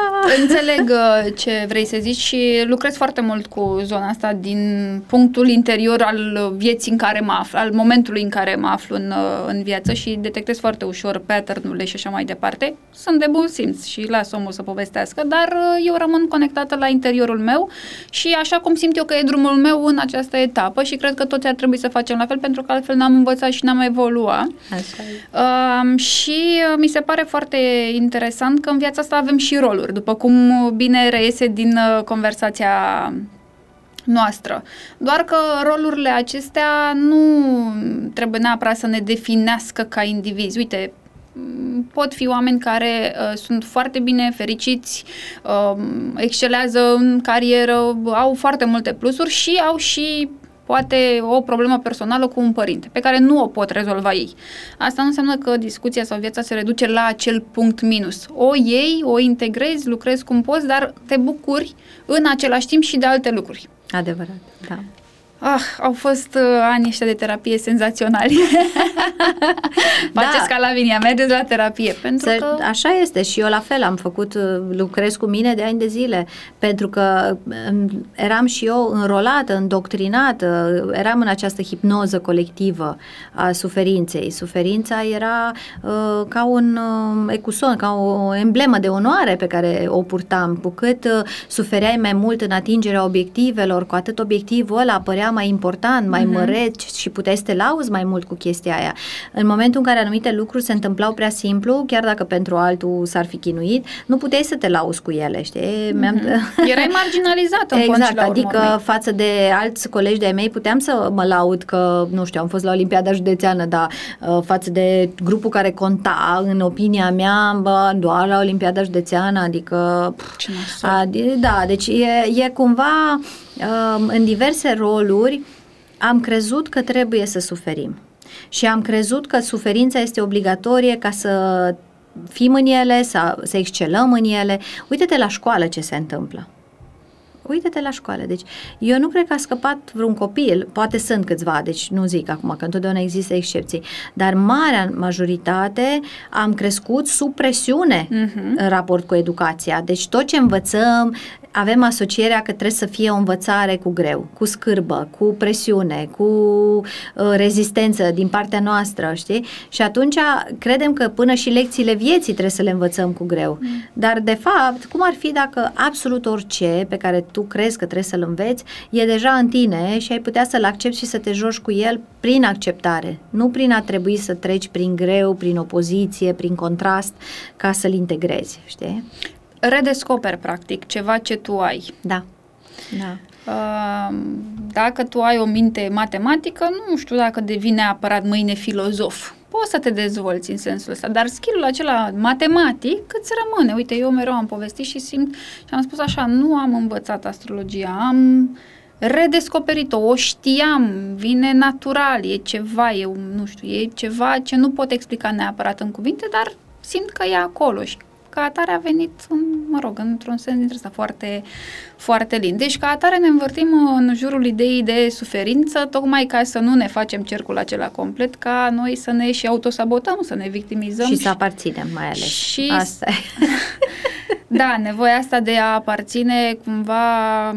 înțeleg uh, ce vrei să zici și lucrez foarte mult cu zona asta din punctul interior al vieții în care mă aflu, al momentului în care mă aflu în, uh, în viață și detectez foarte ușor pattern-urile și așa mai departe. Sunt de bun simț și las omul să povestească, dar uh, eu rămân conectată la interiorul meu și așa cum simt eu că e drumul meu în această etapă și cred că toți ar trebui să facem la fel pentru că altfel n-am învățat și n-am evoluat. Așa e. Um, și uh, mi se pare foarte interesant că în viața asta avem și roluri, după cum bine reiese din uh, conversația noastră. Doar că rolurile acestea nu trebuie neapărat să ne definească ca indivizi. Uite, m, pot fi oameni care uh, sunt foarte bine fericiți, uh, excelează în carieră, au foarte multe plusuri și au și poate o problemă personală cu un părinte, pe care nu o pot rezolva ei. Asta nu înseamnă că discuția sau viața se reduce la acel punct minus. O iei, o integrezi, lucrezi cum poți, dar te bucuri în același timp și de alte lucruri. Adevărat, da. Ah, au fost uh, ani ăștia de terapie senzaționali. [laughs] Faceți Da. ca la Vinia, mergeți la terapie. Pentru Să, că... Așa este și eu la fel am făcut, uh, lucrez cu mine de ani de zile, pentru că um, eram și eu înrolată, îndoctrinată, eram în această hipnoză colectivă a suferinței. Suferința era uh, ca un uh, ecuson, ca o emblemă de onoare pe care o purtam. Cu cât uh, sufereai mai mult în atingerea obiectivelor, cu atât obiectivul ăla părea mai important, mai Mhm. măreț și puteai să te lauzi mai mult cu chestia aia. În momentul în care anumite lucruri se întâmplau prea simplu, chiar dacă pentru altul s-ar fi chinuit, nu puteai să te lauzi cu ele, știi? Mi-am... [laughs] Erai marginalizată în fond și Exact, la urma adică urmei. față de alți colegi de-ai mei puteam să mă laud că, nu știu, am fost la Olimpiada Județeană, dar uh, față de grupul care conta, în opinia mea, bă, doar la Olimpiada Județeană, adică... pf, Ce nasol. Adi- da, deci e, e cumva um, în diverse roluri am crezut că trebuie să suferim. Și am crezut că suferința este obligatorie ca să fim în ele, să, să excelăm în ele. Uite-te la școală ce se întâmplă. Uite-te la școală. Deci, eu nu cred că a scăpat vreun copil, poate sunt câțiva, deci nu zic acum că întotdeauna există excepții, dar marea majoritate am crescut sub presiune Mhm. în raport cu educația. Deci tot ce învățăm, avem asocierea că trebuie să fie o învățare cu greu, cu scârbă, cu presiune, cu uh, rezistență din partea noastră, știi? Și atunci credem că până și lecțiile vieții trebuie să le învățăm cu greu. Mm. Dar, de fapt, cum ar fi dacă absolut orice pe care tu crezi că trebuie să-l înveți e deja în tine și ai putea să-l accepti și să te joci cu el prin acceptare, nu prin a trebui să treci prin greu, prin opoziție, prin contrast, ca să-l integrezi, știi? Redescoperi, practic, ceva ce tu ai. Da. Da. Uh, Dacă tu ai o minte matematică, nu știu dacă devine neapărat mâine filozof. poți să te dezvolți în sensul ăsta, dar skill-ul acela matematic îți rămâne. Uite, eu mereu am povestit și simt și am spus așa, nu am învățat astrologia, am redescoperit-o, o știam, vine natural, e ceva, e, nu știu, e ceva ce nu pot explica neapărat în cuvinte, dar simt că e acolo și ca atare a venit, în, mă rog, într-un sens dintre ăsta foarte, foarte lin. Deci ca atare ne învârtim în jurul ideii de suferință, tocmai ca să nu ne facem cercul acela complet, ca noi să ne și autosabotăm, să ne victimizăm. Și să aparținem mai ales. Și Asta [laughs] Da, nevoia asta de a aparține cumva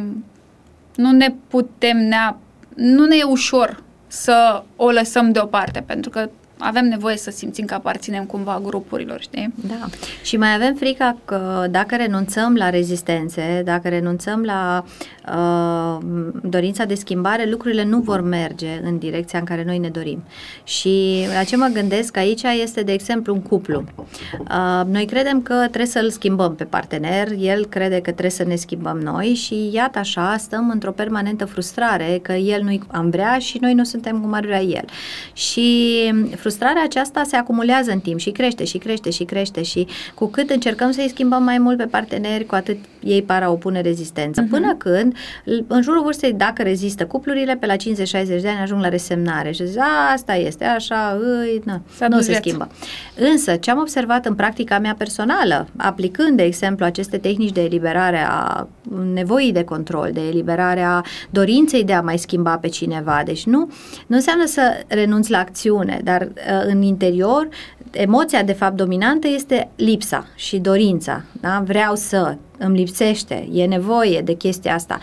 nu ne putem nea, nu ne e ușor să o lăsăm deoparte, pentru că avem nevoie să simțim că aparținem cumva grupurilor, știi? Da. Și mai avem frica că dacă renunțăm la rezistențe, dacă renunțăm la uh, dorința de schimbare, lucrurile nu vor merge în direcția în care noi ne dorim. Și la ce mă gândesc aici este, de exemplu, un cuplu. Uh, noi credem că trebuie să-l schimbăm pe partener, el crede că trebuie să ne schimbăm noi și iată așa, stăm într-o permanentă frustrare că el nu-i am vrea și noi nu suntem cum ar vrea el. Și frustrarea aceasta se acumulează în timp și crește și crește și crește și cu cât încercăm să-i schimbăm mai mult pe parteneri, cu atât ei par a opune rezistență. Uh-huh. Până când, în jurul vârstei, dacă rezistă cuplurile, pe la 50-60 de ani ajung la resemnare și zic, asta este, așa, îi, na, nu se schimbă. Însă, ce am observat în practica mea personală, aplicând, de exemplu, aceste tehnici de eliberare a nevoii de control, de eliberare a dorinței de a mai schimba pe cineva, deci nu, nu înseamnă să renunți la acțiune, dar Uh, în interior, emoția de fapt dominantă este lipsa și dorința. Da? Vreau să, îmi lipsește, e nevoie de chestia asta.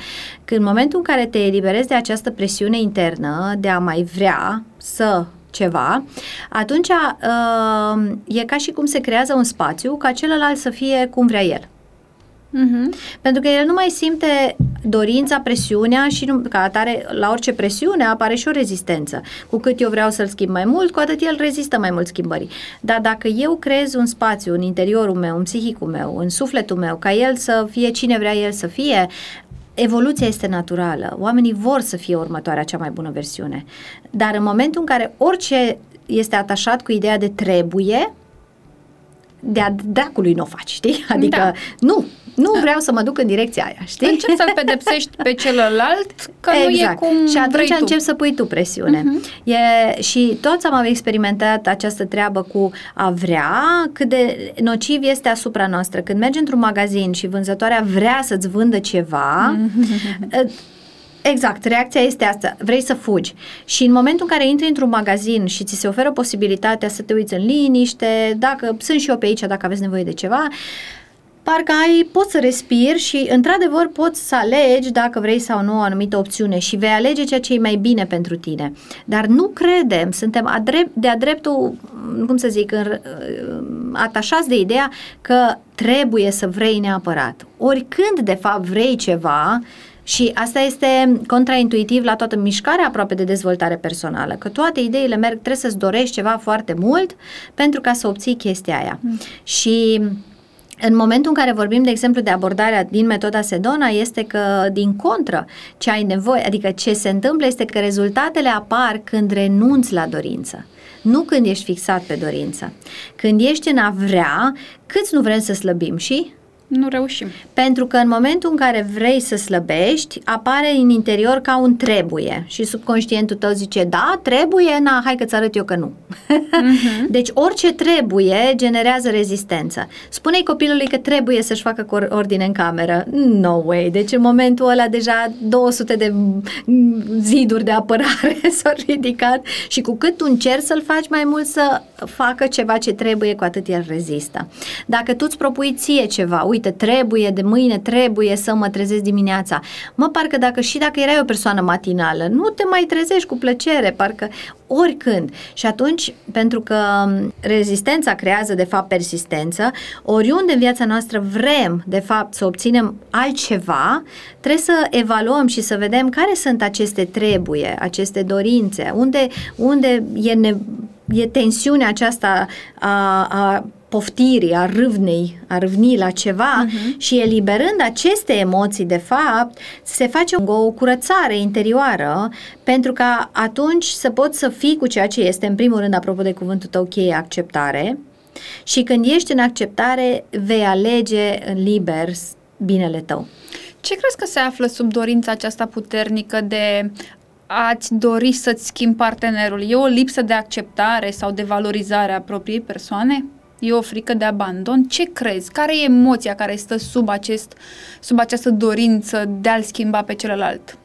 Când în momentul în care te eliberezi de această presiune internă de a mai vrea să ceva, atunci uh, e ca și cum se creează un spațiu ca celălalt să fie cum vrea el. Uh-huh. Pentru că el nu mai simte dorința, presiunea și nu, ca atare, la orice presiune apare și o rezistență. Cu cât eu vreau să-l schimb mai mult, cu atât el rezistă mai mult schimbării. Dar dacă eu creez un spațiu în interiorul meu, în psihicul meu, în sufletul meu, ca el să fie cine vrea el să fie, evoluția este naturală. Oamenii vor să fie următoarea cea mai bună versiune. Dar în momentul în care orice este atașat cu ideea de trebuie, de-a dracului nu o faci, știi? Adică da. nu, nu da. vreau să mă duc în direcția aia, știi? Încep să-l pedepsești pe celălalt că exact. nu e exact. cum Și atunci vrei încep să pui tu presiune. Uh-huh. E, și toți am experimentat această treabă cu a vrea, cât de nociv este asupra noastră. Când mergi într-un magazin și vânzătoarea vrea să-ți vândă ceva, uh-huh. [laughs] Exact, reacția este asta, vrei să fugi. Și în momentul în care intri într-un magazin și ți se oferă posibilitatea să te uiți în liniște, dacă sunt și eu pe aici, dacă aveți nevoie de ceva, parcă ai, poți să respiri și, într-adevăr, poți să alegi dacă vrei sau nu o anumită opțiune și vei alege ceea ce e mai bine pentru tine. Dar nu credem, suntem adrept, de-a dreptul, cum să zic, în, atașați de ideea că trebuie să vrei neapărat. Oricând, de fapt, vrei ceva, și asta este contraintuitiv la toată mișcarea aproape de dezvoltare personală, că toate ideile merg, trebuie să-ți dorești ceva foarte mult pentru ca să obții chestia aia. Mm. Și în momentul în care vorbim, de exemplu, de abordarea din metoda Sedona, este că, din contră, ce ai nevoie, adică ce se întâmplă este că rezultatele apar când renunți la dorință nu când ești fixat pe dorință. Când ești în a vrea, câți nu vrem să slăbim și nu reușim. Pentru că în momentul în care vrei să slăbești, apare în interior ca un trebuie și subconștientul tău zice, da, trebuie, na, hai că-ți arăt eu că nu. Uh-huh. [laughs] deci orice trebuie generează rezistență. Spune-i copilului că trebuie să-și facă ordine în cameră. No way. Deci în momentul ăla deja 200 de ziduri de apărare [laughs] s-au ridicat și cu cât tu încerci să-l faci mai mult să facă ceva ce trebuie, cu atât el rezistă. Dacă tu îți propui ție ceva, uite, trebuie, de mâine trebuie să mă trezesc dimineața. Mă, parcă dacă și dacă erai o persoană matinală, nu te mai trezești cu plăcere, parcă oricând. Și atunci, pentru că rezistența creează, de fapt, persistență, oriunde în viața noastră vrem, de fapt, să obținem altceva, trebuie să evaluăm și să vedem care sunt aceste trebuie, aceste dorințe, unde, unde e, ne- e tensiunea aceasta a, a poftirii, a râvnei, a râvni la ceva uh-huh. și eliberând aceste emoții, de fapt, se face o curățare interioară pentru ca atunci să poți să fii cu ceea ce este, în primul rând, apropo de cuvântul tău cheie, acceptare, și când ești în acceptare, vei alege în liber binele tău. Ce crezi că se află sub dorința aceasta puternică de a-ți dori să-ți schimbi partenerul? E o lipsă de acceptare sau de valorizare a propriei persoane? E o frică de abandon? Ce crezi? Care e emoția care stă sub, acest, sub această dorință de a-l schimba pe celălalt?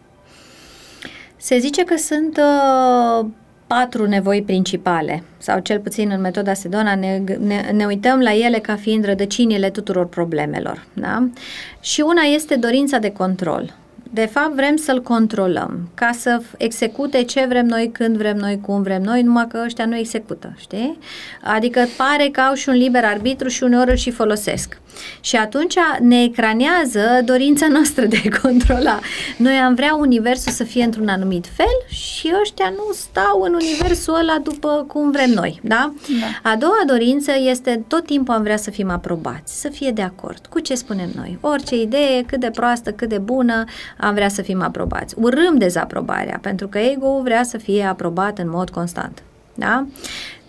Se zice că sunt uh, patru nevoi principale, sau cel puțin în metoda Sedona ne, ne, ne uităm la ele ca fiind rădăcinile tuturor problemelor. Da? Și una este dorința de control. De fapt, vrem să-l controlăm ca să execute ce vrem noi, când vrem noi, cum vrem noi, numai că ăștia nu execută, știi? Adică pare că au și un liber arbitru și uneori îl și folosesc. Și atunci ne ecranează dorința noastră de a controla. Noi am vrea universul să fie într-un anumit fel și ăștia nu stau în universul ăla după cum vrem noi, da? da. A doua dorință este tot timpul am vrea să fim aprobați, să fie de acord cu ce spunem noi. Orice idee, cât de proastă, cât de bună, am vrea să fim aprobați. Urâm dezaprobarea, pentru că ego vrea să fie aprobat în mod constant. Da?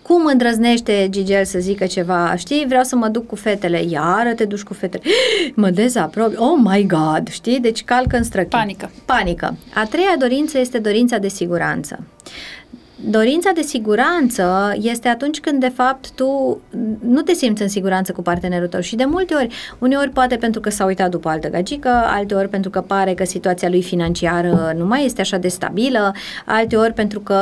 Cum îndrăznește Gigel să zică ceva, știi, vreau să mă duc cu fetele, iară te duci cu fetele, [gasps] mă dezaprobi, oh my god, știi, deci calcă în străchi. Panică. Panică. A treia dorință este dorința de siguranță. Dorința de siguranță este atunci când, de fapt, tu nu te simți în siguranță cu partenerul tău și de multe ori, uneori poate pentru că s-a uitat după altă gagică, alte ori pentru că pare că situația lui financiară nu mai este așa de stabilă, alte ori pentru că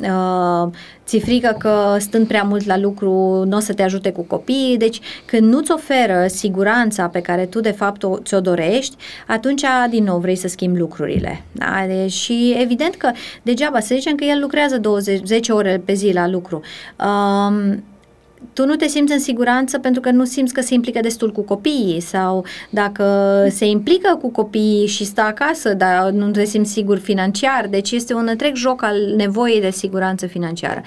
uh, ți frică că stând prea mult la lucru nu o să te ajute cu copiii, deci când nu-ți oferă siguranța pe care tu de fapt o, ți-o dorești, atunci din nou vrei să schimbi lucrurile. Da? Și evident că degeaba să zicem că el lucrează 20, 10 ore pe zi la lucru. Um, tu nu te simți în siguranță pentru că nu simți că se implică destul cu copiii sau dacă se implică cu copiii și stă acasă, dar nu te simți sigur financiar. Deci este un întreg joc al nevoii de siguranță financiară.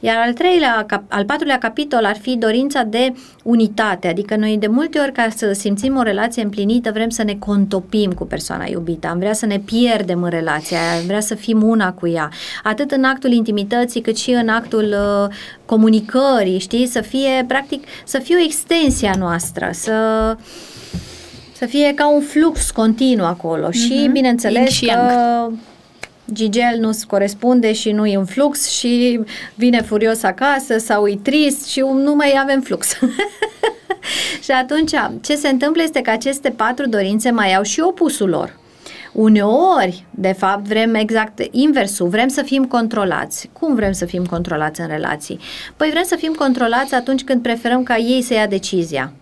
Iar al treilea, al patrulea capitol ar fi dorința de unitate, adică noi de multe ori ca să simțim o relație împlinită vrem să ne contopim cu persoana iubită, am vrea să ne pierdem în relația aia, am vrea să fim una cu ea, atât în actul intimității cât și în actul uh, comunicării, știi, să fie, practic, să fie o extensie a noastră, să să fie ca un flux continuu acolo mm-hmm. și, bineînțeles, și că Gigel nu se corespunde și nu e un flux și vine furios acasă sau e trist și nu mai avem flux. [laughs] și atunci, ce se întâmplă este că aceste patru dorințe mai au și opusul lor. Uneori, de fapt, vrem exact inversul, vrem să fim controlați. Cum vrem să fim controlați în relații? Păi vrem să fim controlați atunci când preferăm ca ei să ia decizia.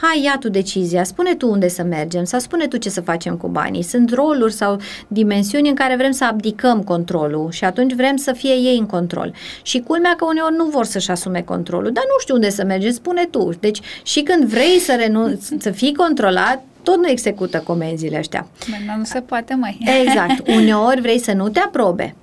Hai, ia tu decizia, spune tu unde să mergem sau spune tu ce să facem cu banii. Sunt roluri sau dimensiuni în care vrem să abdicăm controlul și atunci vrem să fie ei în control. Și culmea că uneori nu vor să-și asume controlul, dar nu știu unde să mergem, spune tu. Deci și când vrei să renunți, să fii controlat, tot nu execută comenzile astea. Dar nu se poate mai. Exact. [laughs] Uneori vrei să nu te aprobe.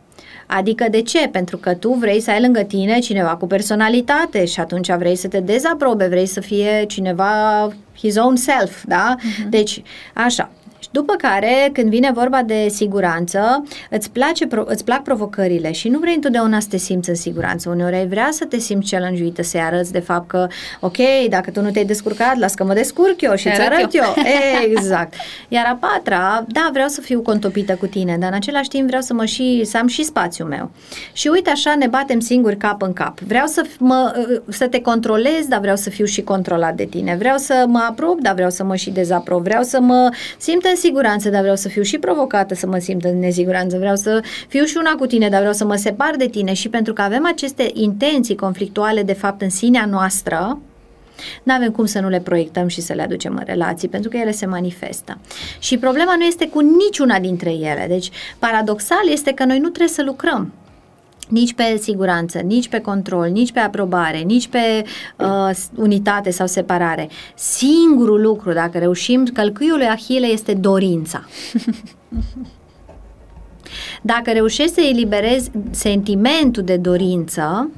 Adică de ce? Pentru că tu vrei să ai lângă tine cineva cu personalitate și atunci vrei să te dezaprobe, vrei să fie cineva his own self, da? Uh-huh. Deci, așa. După care, când vine vorba de siguranță, îți, place, îți plac provocările și nu vrei întotdeauna să te simți în siguranță. Uneori ai vrea să te simți challenge să-i arăți de fapt că, ok, dacă tu nu te-ai descurcat, las că mă descurc eu și îți arăt eu. eu. [laughs] Exact. Iar a patra, da, vreau să fiu contopită cu tine, dar în același timp vreau să mă și, să am și spațiul meu. Și uite așa ne batem singuri cap în cap. Vreau să, mă, să te controlez, dar vreau să fiu și controlat de tine. Vreau să mă aprob, dar vreau să mă și dezaprob. Vreau să mă simt în siguranță, dar vreau să fiu și provocată să mă simt în nesiguranță, vreau să fiu și una cu tine, dar vreau să mă separ de tine și pentru că avem aceste intenții conflictuale de fapt în sinea noastră, nu avem cum să nu le proiectăm și să le aducem în relații, pentru că ele se manifestă. Și problema nu este cu niciuna dintre ele. Deci, paradoxal este că noi nu trebuie să lucrăm nici pe siguranță, nici pe control, nici pe aprobare, nici pe uh, unitate sau separare. Singurul lucru, dacă reușim, călcâiul lui Ahile este dorința. [laughs] Dacă reușești să eliberezi sentimentul de dorință,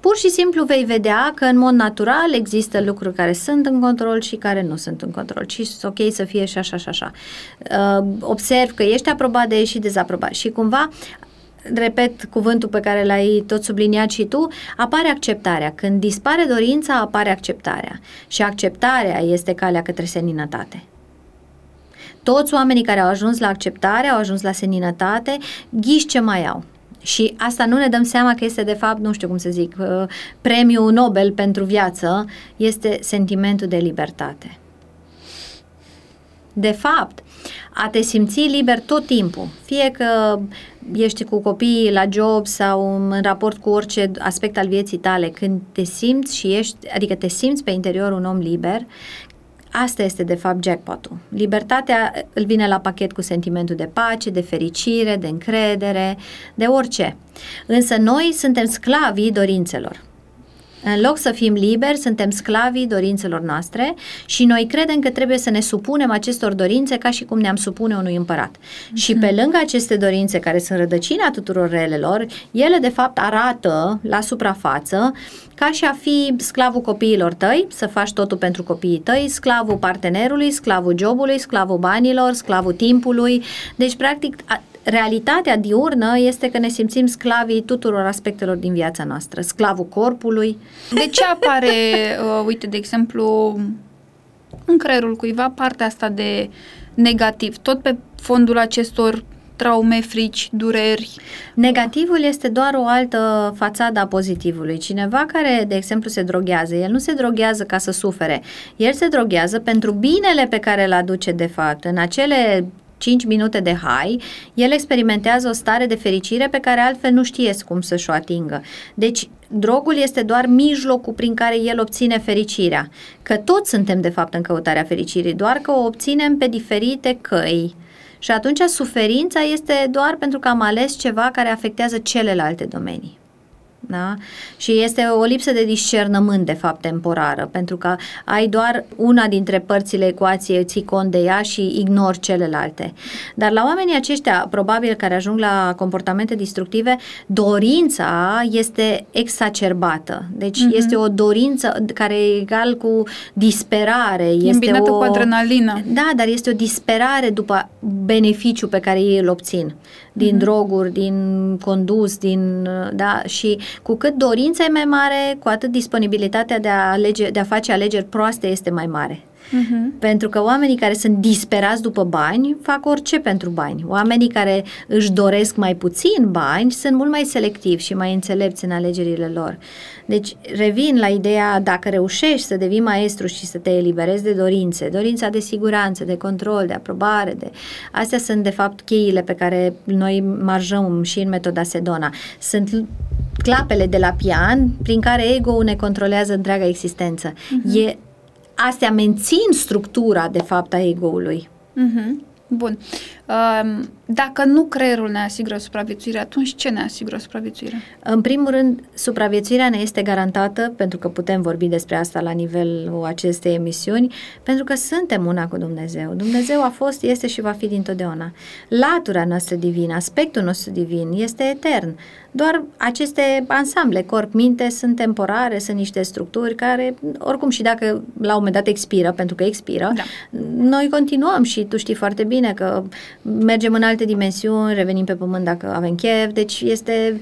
Pur și simplu vei vedea că în mod natural există lucruri care sunt în control și care nu sunt în control și sunt ok să fie și așa și așa. Uh, observ că ești aprobat de ei și dezaprobat și cumva repet cuvântul pe care l-ai tot subliniat și tu, apare acceptarea. Când dispare dorința, apare acceptarea. Și acceptarea este calea către seninătate. Toți oamenii care au ajuns la acceptare, au ajuns la seninătate, ghiși ce mai au. Și asta nu ne dăm seama că este de fapt, nu știu cum să zic, uh, premiul Nobel pentru viață, este sentimentul de libertate. De fapt, a te simți liber tot timpul, fie că ești cu copiii la job sau în raport cu orice aspect al vieții tale, când te simți și ești, adică te simți pe interior un om liber, Asta este, de fapt, jackpotul. Libertatea îl vine la pachet cu sentimentul de pace, de fericire, de încredere, de orice. Însă noi suntem sclavii dorințelor. În loc să fim liberi, suntem sclavii dorințelor noastre și noi credem că trebuie să ne supunem acestor dorințe ca și cum ne-am supune unui împărat. Mm-hmm. Și pe lângă aceste dorințe care sunt rădăcina tuturor relelor, ele de fapt arată la suprafață ca și a fi sclavul copiilor tăi, să faci totul pentru copiii tăi, sclavul partenerului, sclavul jobului, sclavul banilor, sclavul timpului. Deci, practic, realitatea diurnă este că ne simțim sclavii tuturor aspectelor din viața noastră, sclavul corpului. De ce apare, [laughs] uh, uite, de exemplu, în creierul cuiva partea asta de negativ, tot pe fondul acestor traume, frici, dureri. Negativul este doar o altă fațadă a pozitivului. Cineva care, de exemplu, se droghează, el nu se droghează ca să sufere. El se droghează pentru binele pe care îl aduce de fapt. În acele 5 minute de hai, el experimentează o stare de fericire pe care altfel nu știe cum să-și o atingă. Deci, drogul este doar mijlocul prin care el obține fericirea. Că toți suntem, de fapt, în căutarea fericirii, doar că o obținem pe diferite căi. Și atunci suferința este doar pentru că am ales ceva care afectează celelalte domenii. Da? Și este o lipsă de discernământ, de fapt, temporară, pentru că ai doar una dintre părțile ecuației, ții cont de ea și ignori celelalte. Dar la oamenii aceștia, probabil, care ajung la comportamente destructive, dorința este exacerbată. Deci mm-hmm. este o dorință care e egal cu disperare. Este o, cu adrenalină. Da, dar este o disperare după beneficiu pe care ei îl obțin din mm-hmm. droguri, din condus, din, da, și cu cât dorința e mai mare, cu atât disponibilitatea de a, alege, de a face alegeri proaste este mai mare. Uh-huh. Pentru că oamenii care sunt disperați după bani fac orice pentru bani. Oamenii care își doresc mai puțin bani sunt mult mai selectivi și mai înțelepți în alegerile lor. Deci revin la ideea dacă reușești să devii maestru și să te eliberezi de dorințe, dorința de siguranță, de control, de aprobare, de... astea sunt de fapt cheile pe care noi marjăm și în metoda Sedona. Sunt clapele de la pian prin care ego-ul ne controlează întreaga existență. Uh-huh. E astea mențin structura, de fapt, a ego-ului. Uh-huh. Bun. Uh, dacă nu creierul ne asigură supraviețuirea, atunci ce ne asigură supraviețuirea? În primul rând, supraviețuirea ne este garantată, pentru că putem vorbi despre asta la nivelul acestei emisiuni, pentru că suntem una cu Dumnezeu. Dumnezeu a fost, este și va fi dintotdeauna. Latura noastră divină, aspectul nostru divin este etern. Doar aceste ansamble, corp, minte, sunt temporare, sunt niște structuri care, oricum și dacă la un moment dat expiră, pentru că expiră, da. noi continuăm și tu știi foarte bine că mergem în alte dimensiuni, revenim pe pământ dacă avem chef, deci este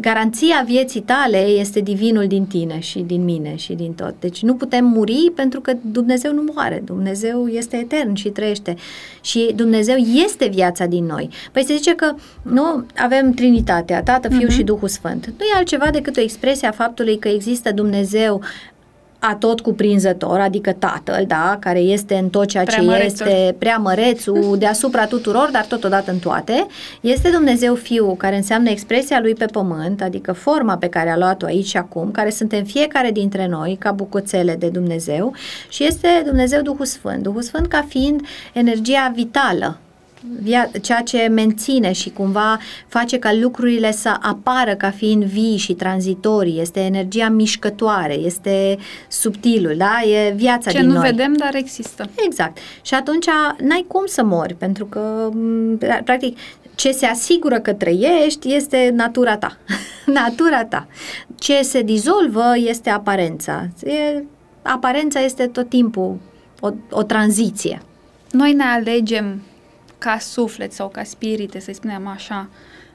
garanția vieții tale este divinul din tine și din mine și din tot. Deci nu putem muri pentru că Dumnezeu nu moare, Dumnezeu este etern și trăiește și Dumnezeu este viața din noi. Păi se zice că nu avem Trinitatea, Tată, Fiu uh-huh. și Duhul Sfânt. Nu e altceva decât o expresie a faptului că există Dumnezeu atot cuprinzător, adică Tatăl, da, care este în tot ceea ce este prea mărețul [laughs] deasupra tuturor, dar totodată în toate, este Dumnezeu Fiu, care înseamnă expresia Lui pe pământ, adică forma pe care a luat-o aici și acum, care suntem fiecare dintre noi ca bucățele de Dumnezeu și este Dumnezeu Duhul Sfânt. Duhul Sfânt ca fiind energia vitală via- ceea ce menține și cumva face ca lucrurile să apară ca fiind vii și tranzitorii, este energia mișcătoare, este subtilul, da? E viața ce din nu noi. vedem, dar există. Exact. Și atunci n-ai cum să mori, pentru că, practic, ce se asigură că trăiești este natura ta. [laughs] natura ta. Ce se dizolvă este aparența. E, aparența este tot timpul o, o tranziție. Noi ne alegem ca suflet sau ca spirite, să spunem așa,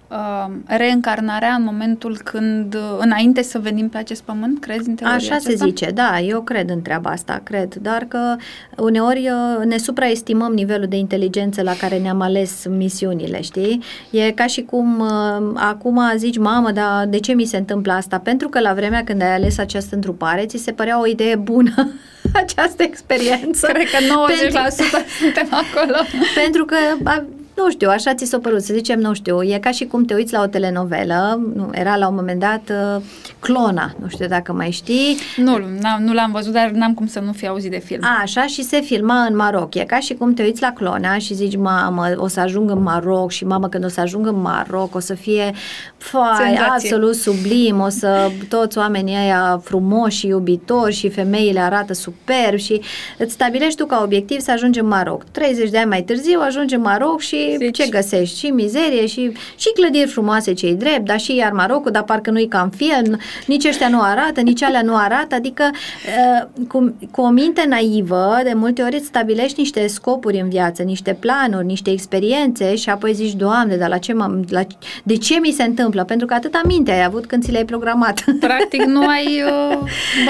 uh, reîncarnarea în momentul când, uh, înainte să venim pe acest pământ, crezi în teoria Așa aceasta? se zice, da, eu cred în treaba asta, cred, dar că uneori uh, ne supraestimăm nivelul de inteligență la care ne-am ales misiunile, știi? E ca și cum uh, acum zici, mamă, dar de ce mi se întâmplă asta? Pentru că la vremea când ai ales această întrupare, ți se părea o idee bună [laughs] [laughs] această experiență. Cred că 90% suntem acolo. [laughs] Pentru că a, nu știu, așa ți s-a părut, să zicem, nu știu, e ca și cum te uiți la o telenovelă, nu, era la un moment dat uh, Clona, nu știu dacă mai știi. Nu, n-am, nu l-am văzut, dar n-am cum să nu fi auzit de film. A, așa și se filma în Maroc. E ca și cum te uiți la Clona și zici, mamă, o să ajung în Maroc și mamă, când o să ajung în Maroc, o să fie fai, Senzație. absolut sublim, o să toți oamenii ăia frumoși și iubitori și femeile arată superb și îți stabilești tu ca obiectiv să ajungi în Maroc. 30 de ani mai târziu ajungi în Maroc și Zici. ce găsești? Și mizerie și, și clădiri frumoase cei drept, dar și iar Marocul, dar parcă nu-i ca în film, nici ăștia nu arată, nici alea nu arată, adică uh, cu, cu o minte naivă, de multe ori îți stabilești niște scopuri în viață, niște planuri, niște experiențe și apoi zici, Doamne, dar la ce m-am, la, de ce mi se întâmplă? Pentru că atâta minte ai avut când ți le-ai programat. Practic nu ai uh,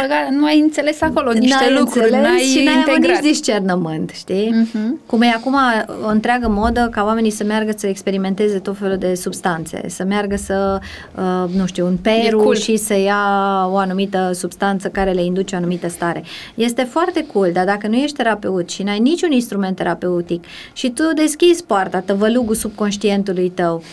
băgat, nu ai înțeles acolo niște N-ai lucruri, înțeles n-ai și n-ai avut integrat. nici discernământ, știi? Mhm. Cum e acum o întreagă modă ca oamenii să meargă să experimenteze tot felul de substanțe, să meargă să, uh, nu știu, în Peru cool. și să ia o anumită substanță care le induce o anumită stare. Este foarte cool, dar dacă nu ești terapeut și n-ai niciun instrument terapeutic și tu deschizi poarta, tăvălugul subconștientului tău,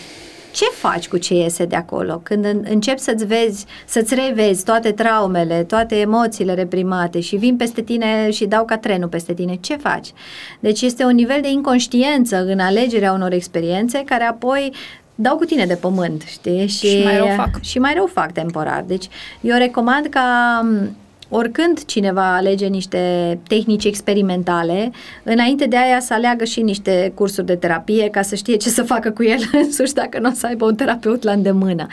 ce faci cu ce iese de acolo? Când în- începi să-ți vezi, să-ți revezi toate traumele, toate emoțiile reprimate și vin peste tine și dau ca trenul peste tine, ce faci? Deci este un nivel de inconștiență în alegerea unor experiențe care apoi dau cu tine de pământ, știi? Și mai rău fac. Și mai rău fac temporar. Deci eu recomand ca m, oricând cineva alege niște tehnici experimentale, înainte de aia să aleagă și niște cursuri de terapie ca să știe ce să facă cu el [laughs] însuși dacă nu o să aibă un terapeut la îndemână.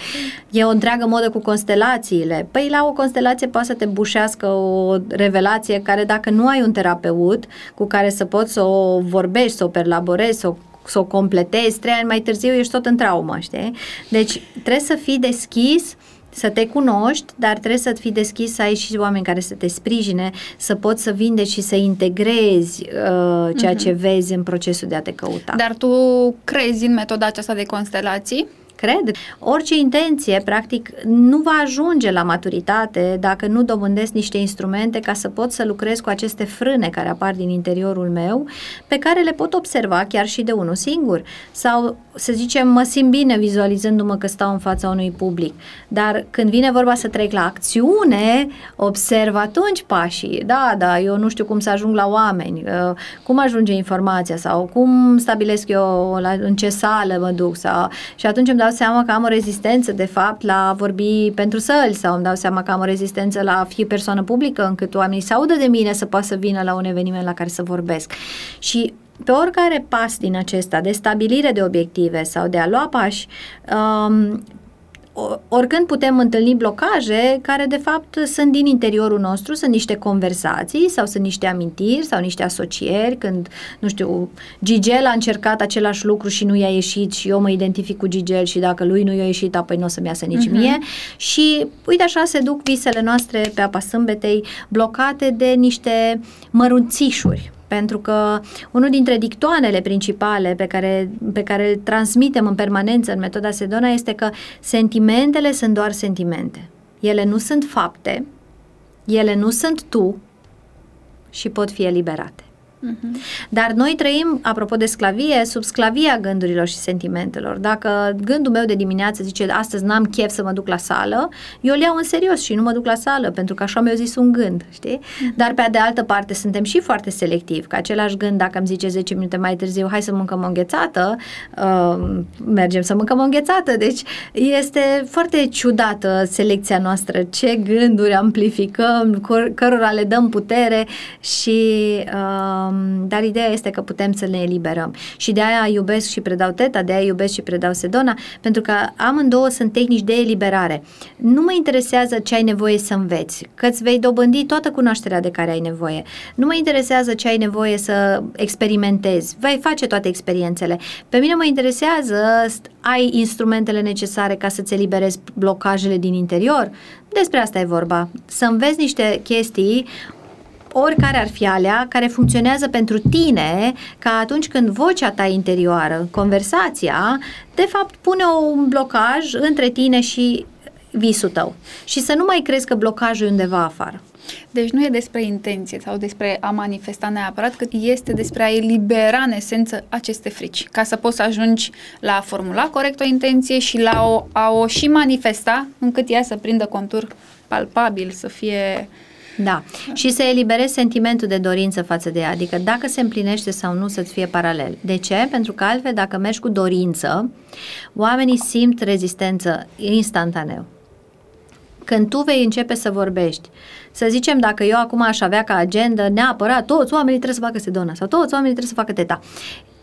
E o întreagă modă cu constelațiile. Păi la o constelație poate să te bușească o revelație care dacă nu ai un terapeut cu care să poți să o vorbești, să o perlaborezi, să o să o completezi, trei ani mai târziu ești tot în traumă, știi? Deci trebuie să fii deschis să te cunoști, dar trebuie să fii deschis să ai și oameni care să te sprijine, să poți să vindeci și să integrezi uh, ceea ce vezi în procesul de a te căuta. Dar tu crezi în metoda aceasta de constelații? Cred. Orice intenție, practic, nu va ajunge la maturitate dacă nu dobândesc niște instrumente ca să pot să lucrez cu aceste frâne care apar din interiorul meu, pe care le pot observa chiar și de unul singur. Sau, să zicem, mă simt bine vizualizându-mă că stau în fața unui public. Dar când vine vorba să trec la acțiune, observ atunci pașii. Da, da, eu nu știu cum să ajung la oameni, uh, cum ajunge informația sau cum stabilesc eu la, în ce sală mă duc sau, și atunci îmi dau seama că am o rezistență de fapt la a vorbi pentru săli sau îmi dau seama că am o rezistență la a fi persoană publică încât oamenii să audă de mine să poată să vină la un eveniment la care să vorbesc. Și pe oricare pas din acesta de stabilire de obiective sau de a lua pași, um, o- oricând putem întâlni blocaje care de fapt sunt din interiorul nostru, sunt niște conversații sau sunt niște amintiri sau niște asocieri când, nu știu, Gigel a încercat același lucru și nu i-a ieșit și eu mă identific cu Gigel și dacă lui nu i-a ieșit, apoi nu o să-mi iasă nici Mhm. mie și uite așa se duc visele noastre pe apa sâmbetei blocate de niște mărunțișuri pentru că unul dintre dictoanele principale pe care, pe care îl transmitem în permanență în metoda Sedona este că sentimentele sunt doar sentimente. Ele nu sunt fapte, ele nu sunt tu și pot fi eliberate. Mhm. Dar noi trăim, apropo de sclavie, sub sclavia gândurilor și sentimentelor. Dacă gândul meu de dimineață zice astăzi n-am chef să mă duc la sală, eu îl iau în serios și nu mă duc la sală, pentru că așa mi-a zis un gând, știi? Dar pe de altă parte suntem și foarte selectivi, că același gând dacă îmi zice 10 minute mai târziu, hai să mâncăm o înghețată, uh, mergem să mâncăm o înghețată. Deci este foarte ciudată selecția noastră, ce gânduri amplificăm, cor- cărora le dăm putere și uh, Um, dar ideea este că putem să ne eliberăm. Și de aia iubesc și predau Teta, de aia iubesc și predau Sedona, pentru că amândouă sunt tehnici de eliberare. Nu mă interesează ce ai nevoie să înveți, că îți vei dobândi toată cunoașterea de care ai nevoie. Nu mă interesează ce ai nevoie să experimentezi, vei face toate experiențele. Pe mine mă interesează, ai instrumentele necesare ca să-ți eliberezi blocajele din interior? Despre asta e vorba. Să înveți niște chestii oricare ar fi alea, care funcționează pentru tine, ca atunci când vocea ta interioară, conversația, de fapt pune un blocaj între tine și visul tău. Și să nu mai crezi că blocajul e undeva afară. Deci nu e despre intenție sau despre a manifesta neapărat, cât este despre a elibera în esență aceste frici, ca să poți să ajungi la a formula corect o intenție și la o, a o și manifesta încât ea să prindă contur palpabil, să fie da, și să eliberezi sentimentul de dorință față de ea, adică dacă se împlinește sau nu să-ți fie paralel. De ce? Pentru că altfel dacă mergi cu dorință, oamenii simt rezistență instantaneu. Când tu vei începe să vorbești, să zicem dacă eu acum aș avea ca agenda neapărat toți oamenii trebuie să facă sedona sau toți oamenii trebuie să facă teta,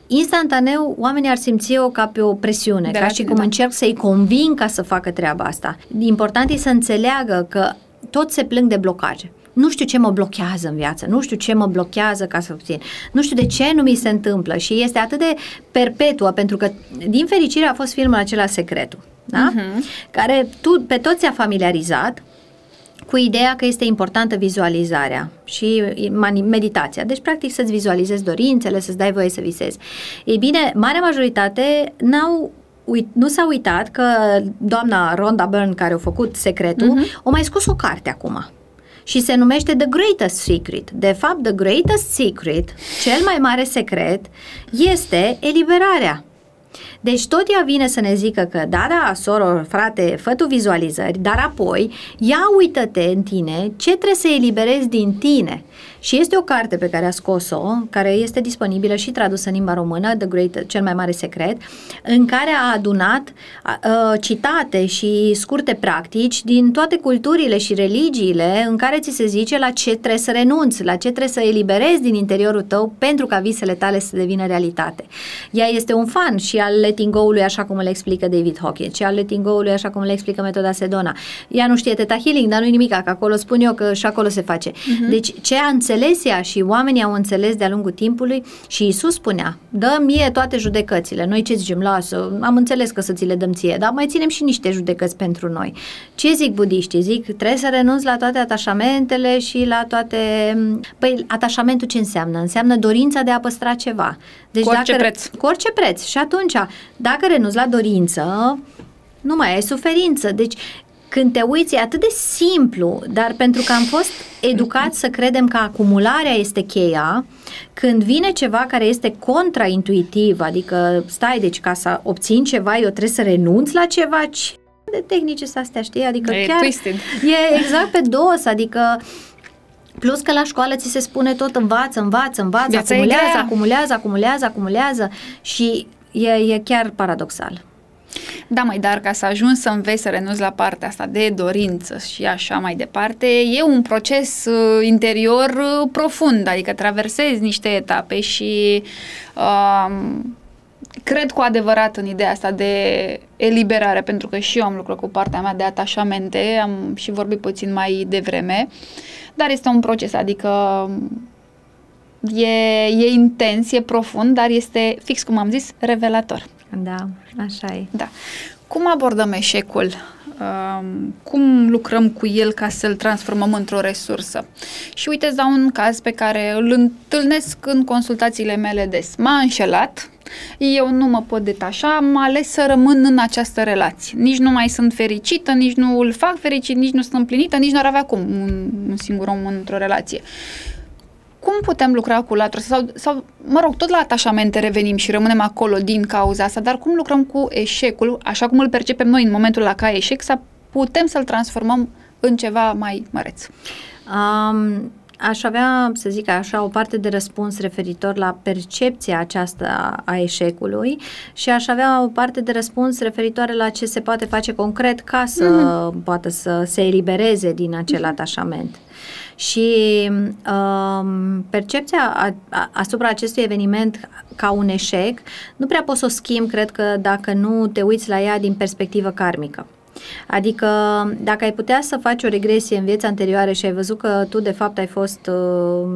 instantaneu oamenii ar simți-o ca pe o presiune, de ca și cum da. încerc să-i convin ca să facă treaba asta. Important e să înțeleagă că toți se plâng de blocaje nu știu ce mă blochează în viață, nu știu ce mă blochează ca să obțin, nu știu de ce nu mi se întâmplă și este atât de perpetuă, pentru că, din fericire, a fost filmul acela Secretul, da? Uh-huh. care tu, pe toți a familiarizat cu ideea că este importantă vizualizarea și meditația. Deci, practic, să-ți vizualizezi dorințele, să-ți dai voie să visezi. Ei bine, marea majoritate n-au uit, nu s-a uitat că doamna Rhonda Byrne, care a făcut secretul, uh-huh. o mai scos o carte acum și se numește The Greatest Secret. De fapt, The Greatest Secret, cel mai mare secret, este eliberarea. Deci tot ea vine să ne zică că, da, da, soro, frate, fă tu vizualizări, dar apoi ia uită-te în tine ce trebuie să eliberezi din tine. Și este o carte pe care a scos-o, care este disponibilă și tradusă în limba română, The Great, cel mai mare secret, în care a adunat uh, citate și scurte practici din toate culturile și religiile în care ți se zice la ce trebuie să renunți, la ce trebuie să eliberezi din interiorul tău pentru ca visele tale să devină realitate. Ea este un fan și al letting go-ului așa cum îl explică David Hawkins și al letting go-ului așa cum îl explică metoda Sedona. Ea nu știe Teta Healing, dar nu-i nimic, că acolo spun eu că și acolo se face. Uh-huh. Deci ce a înțeles ea și oamenii au înțeles de-a lungul timpului și Isus spunea, dă mie toate judecățile. Noi ce zicem, lasă, am înțeles că să ți le dăm ție, dar mai ținem și niște judecăți pentru noi. Ce zic budiștii? Zic, trebuie să renunți la toate atașamentele și la toate... Păi, atașamentul ce înseamnă? Înseamnă dorința de a păstra ceva. Deci cu orice dacă, preț. Cu orice preț. Și atunci, dacă renunți la dorință, nu mai ai suferință. Deci, când te uiți, e atât de simplu, dar pentru că am fost educați să credem că acumularea este cheia, când vine ceva care este contraintuitiv, adică stai, deci ca să obțin ceva, eu trebuie să renunț la ceva, ce de tehnice să astea, știi? Adică e chiar twisted. e exact pe dos, adică Plus că la școală ți se spune tot învață, învață, învață, Viața acumulează, acumulează, acumulează, acumulează și e, e chiar paradoxal. Da, mai dar ca să ajungi să înveți să renunți la partea asta de dorință și așa mai departe, e un proces uh, interior uh, profund, adică traversezi niște etape și uh, cred cu adevărat în ideea asta de eliberare, pentru că și eu am lucrat cu partea mea de atașamente, am și vorbit puțin mai devreme, dar este un proces, adică e, e intens, e profund, dar este, fix cum am zis, revelator. Da, așa e. Da. Cum abordăm eșecul? Um, cum lucrăm cu el ca să-l transformăm într-o resursă? Și uite, îți dau un caz pe care îl întâlnesc în consultațiile mele des. M-a înșelat, eu nu mă pot detașa, am ales să rămân în această relație. Nici nu mai sunt fericită, nici nu îl fac fericit, nici nu sunt împlinită, nici nu ar avea cum un, un singur om într-o relație cum putem lucra cu latura sau, sau, mă rog, tot la atașamente revenim și rămânem acolo din cauza asta, dar cum lucrăm cu eșecul, așa cum îl percepem noi în momentul la ca eșec, să putem să-l transformăm în ceva mai măreț? Um, aș avea, să zic așa, o parte de răspuns referitor la percepția aceasta a eșecului și aș avea o parte de răspuns referitoare la ce se poate face concret ca să mm-hmm. poată să se elibereze din acel atașament. Și um, percepția a, a, asupra acestui eveniment ca un eșec nu prea poți să o schimbi, cred că, dacă nu te uiți la ea din perspectivă karmică. Adică dacă ai putea să faci o regresie în vieți anterioare și ai văzut că tu de fapt ai fost uh,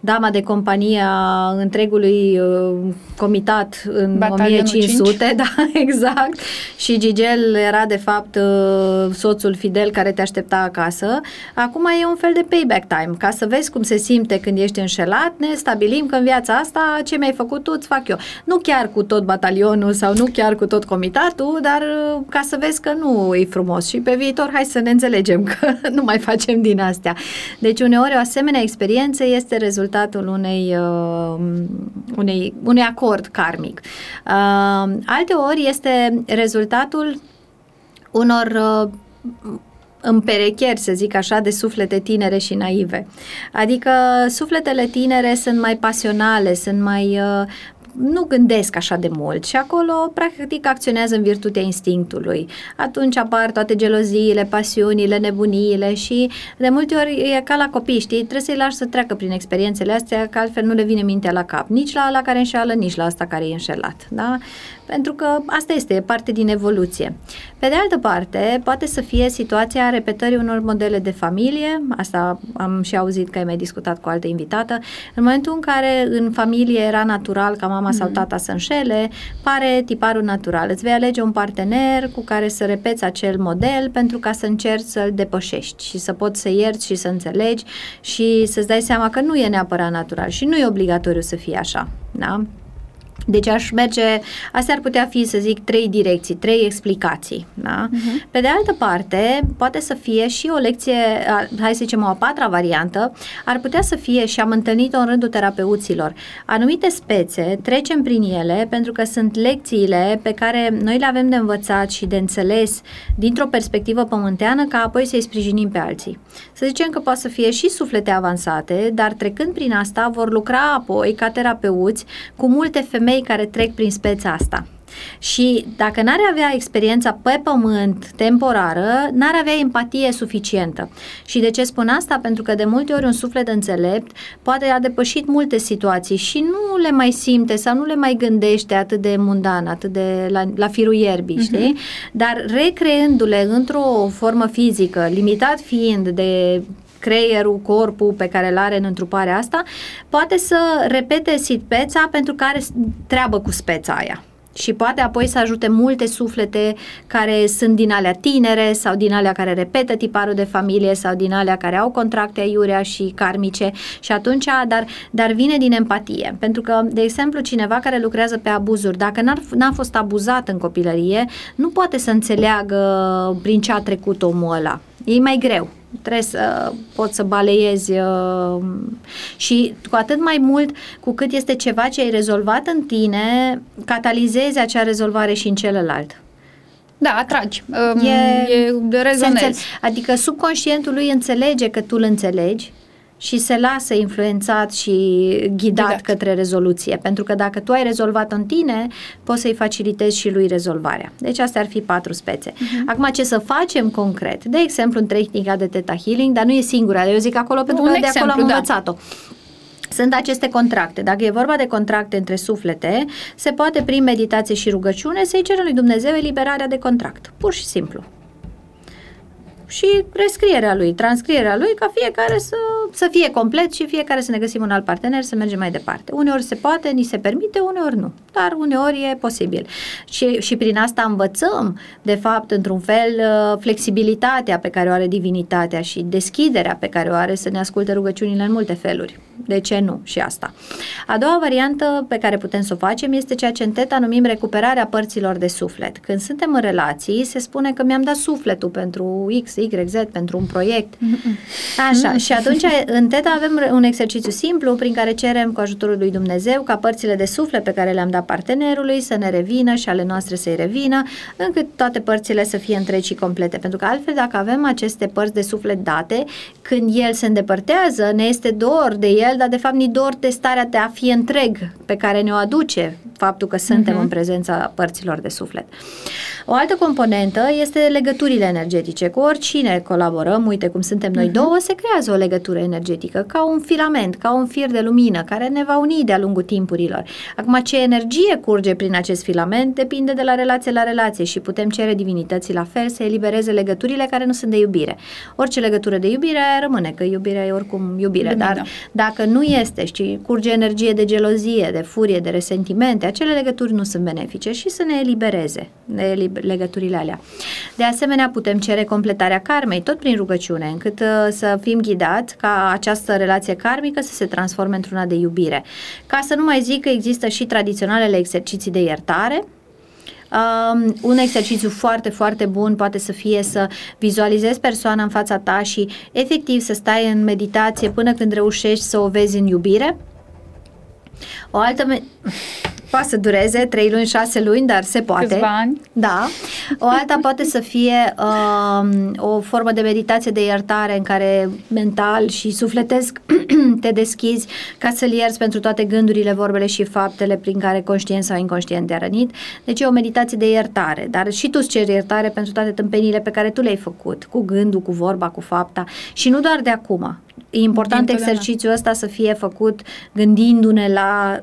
dama de companie a întregului uh, comitat în Batalionul 1500, 5. [laughs] da, exact, și Gigel era de fapt uh, soțul fidel care te aștepta acasă, acum e un fel de payback time, ca să vezi cum se simte când ești înșelat, ne stabilim că în viața asta ce mi-ai făcut tu îți fac eu. Nu chiar cu tot batalionul sau nu chiar cu tot comitatul, dar uh, ca să vezi că nu e frumos și pe viitor hai să ne înțelegem că [laughs] nu mai facem din astea. Deci uneori o asemenea experiență este rezultatul unei, uh, unei, unui acord karmic. Uh, alte ori este rezultatul unor uh, împerecheri, să zic așa, de suflete tinere și naive. Adică sufletele tinere sunt mai pasionale, sunt mai, uh, nu gândesc așa de mult și acolo practic acționează în virtutea instinctului. Atunci apar toate geloziile, pasiunile, nebuniile și de multe ori e ca la copii, știi, trebuie să-i lași să treacă prin experiențele astea, că altfel nu le vine mintea la cap, nici la la care înșeală, nici la asta care e înșelat, da? Pentru că asta este, e parte din evoluție. Pe de altă parte, poate să fie situația repetării unor modele de familie, asta am și auzit că ai mai discutat cu o altă invitată, în momentul în care în familie era natural ca mama mm-hmm. sau mhm. tata să înșele, pare tiparul natural. Îți vei alege un partener cu care să repeți acel model pentru ca să încerci să-l depășești și să poți să ierți și să înțelegi și să-ți dai seama că nu e neapărat natural și nu e obligatoriu să fie așa. Da? Deci aș merge, astea ar putea fi, să zic, trei direcții, trei explicații. Da? Uh-huh. Pe de altă parte, poate să fie și o lecție, hai să zicem o a patra variantă, ar putea să fie, și am întâlnit-o în rândul terapeuților, anumite spețe, trecem prin ele pentru că sunt lecțiile pe care noi le avem de învățat și de înțeles dintr-o perspectivă pământeană, ca apoi să-i sprijinim pe alții. Să zicem că poate să fie și suflete avansate, dar trecând prin asta vor lucra apoi ca terapeuți cu multe femei femei care trec prin speța asta. Și dacă n-ar avea experiența pe pământ temporară, n-ar avea empatie suficientă. Și de ce spun asta? Pentru că de multe ori un suflet înțelept poate a depășit multe situații și nu le mai simte sau nu le mai gândește atât de mundan, atât de la, la firul ierbii, uh-huh. știi? Dar recreându-le într-o formă fizică, limitat fiind de creierul, corpul pe care îl are în întruparea asta, poate să repete speța pentru că are treabă cu speța aia și poate apoi să ajute multe suflete care sunt din alea tinere sau din alea care repetă tiparul de familie sau din alea care au contracte aiurea și karmice și atunci, dar, dar vine din empatie. Pentru că, de exemplu, cineva care lucrează pe abuzuri, dacă n-ar, n-a fost abuzat în copilărie, nu poate să înțeleagă prin ce a trecut omul ăla. E mai greu trebuie să poți să baleiezi uh, și cu atât mai mult cu cât este ceva ce ai rezolvat în tine, catalizezi acea rezolvare și în celălalt. Da, atragi. Um, e, e rezonezi. Adică subconștientul lui înțelege că tu îl înțelegi și se lasă influențat și ghidat exact. către rezoluție. Pentru că dacă tu ai rezolvat în tine, poți să-i facilitezi și lui rezolvarea. Deci astea ar fi patru spețe. Uh-huh. Acum, ce să facem concret? De exemplu, în tehnica de Theta Healing, dar nu e singura. Eu zic acolo pentru Un că exemplu, de acolo am da. învățat-o. Sunt aceste contracte. Dacă e vorba de contracte între suflete, se poate prin meditație și rugăciune să-i ceră lui Dumnezeu eliberarea de contract. Pur și simplu și rescrierea lui, transcrierea lui, ca fiecare să, să fie complet și fiecare să ne găsim un alt partener să mergem mai departe. Uneori se poate, ni se permite, uneori nu, dar uneori e posibil. Și, și prin asta învățăm, de fapt, într-un fel, uh, flexibilitatea pe care o are divinitatea și deschiderea pe care o are să ne asculte rugăciunile în multe feluri. De ce nu? Și asta. A doua variantă pe care putem să o facem este ceea ce în teta numim recuperarea părților de suflet. Când suntem în relații, se spune că mi-am dat sufletul pentru X, Y, Z, pentru un proiect. Așa, și atunci în TETA avem un exercițiu simplu prin care cerem cu ajutorul lui Dumnezeu ca părțile de suflet pe care le-am dat partenerului să ne revină și ale noastre să-i revină, încât toate părțile să fie întregi și complete. Pentru că altfel, dacă avem aceste părți de suflet date, când el se îndepărtează, ne este dor de el, dar de fapt ni dor de starea de a fi întreg pe care ne-o aduce faptul că suntem uh-huh. în prezența părților de suflet. O altă componentă este legăturile energetice. Cu oricine colaborăm, uite cum suntem noi uh-huh. două, se creează o legătură energetică, ca un filament, ca un fir de lumină, care ne va uni de-a lungul timpurilor. Acum, ce energie curge prin acest filament depinde de la relație la relație și putem cere divinității la fel să elibereze legăturile care nu sunt de iubire. Orice legătură de iubire rămâne, că iubirea e oricum iubire, Bine, dar da. dacă nu este și curge energie de gelozie, de furie, de resentimente, acele legături nu sunt benefice și să ne elibereze de legăturile alea. De asemenea, putem cere completarea karmei, tot prin rugăciune, încât uh, să fim ghidați ca această relație karmică să se transforme într-una de iubire. Ca să nu mai zic că există și tradiționalele exerciții de iertare, Um, un exercițiu foarte, foarte bun poate să fie să vizualizezi persoana în fața ta și efectiv să stai în meditație până când reușești să o vezi în iubire. O altă me- Poate să dureze 3 luni, 6 luni, dar se poate. Câțiva ani. Da. O alta poate să fie uh, o formă de meditație de iertare în care mental și sufletesc [clears throat] te deschizi ca să-l ierți pentru toate gândurile, vorbele și faptele prin care conștient sau inconștient te-a rănit. Deci e o meditație de iertare, dar și tu îți ceri iertare pentru toate tâmpenile pe care tu le-ai făcut, cu gândul, cu vorba, cu fapta și nu doar de acum. E important exercițiul ăsta să fie făcut gândindu-ne la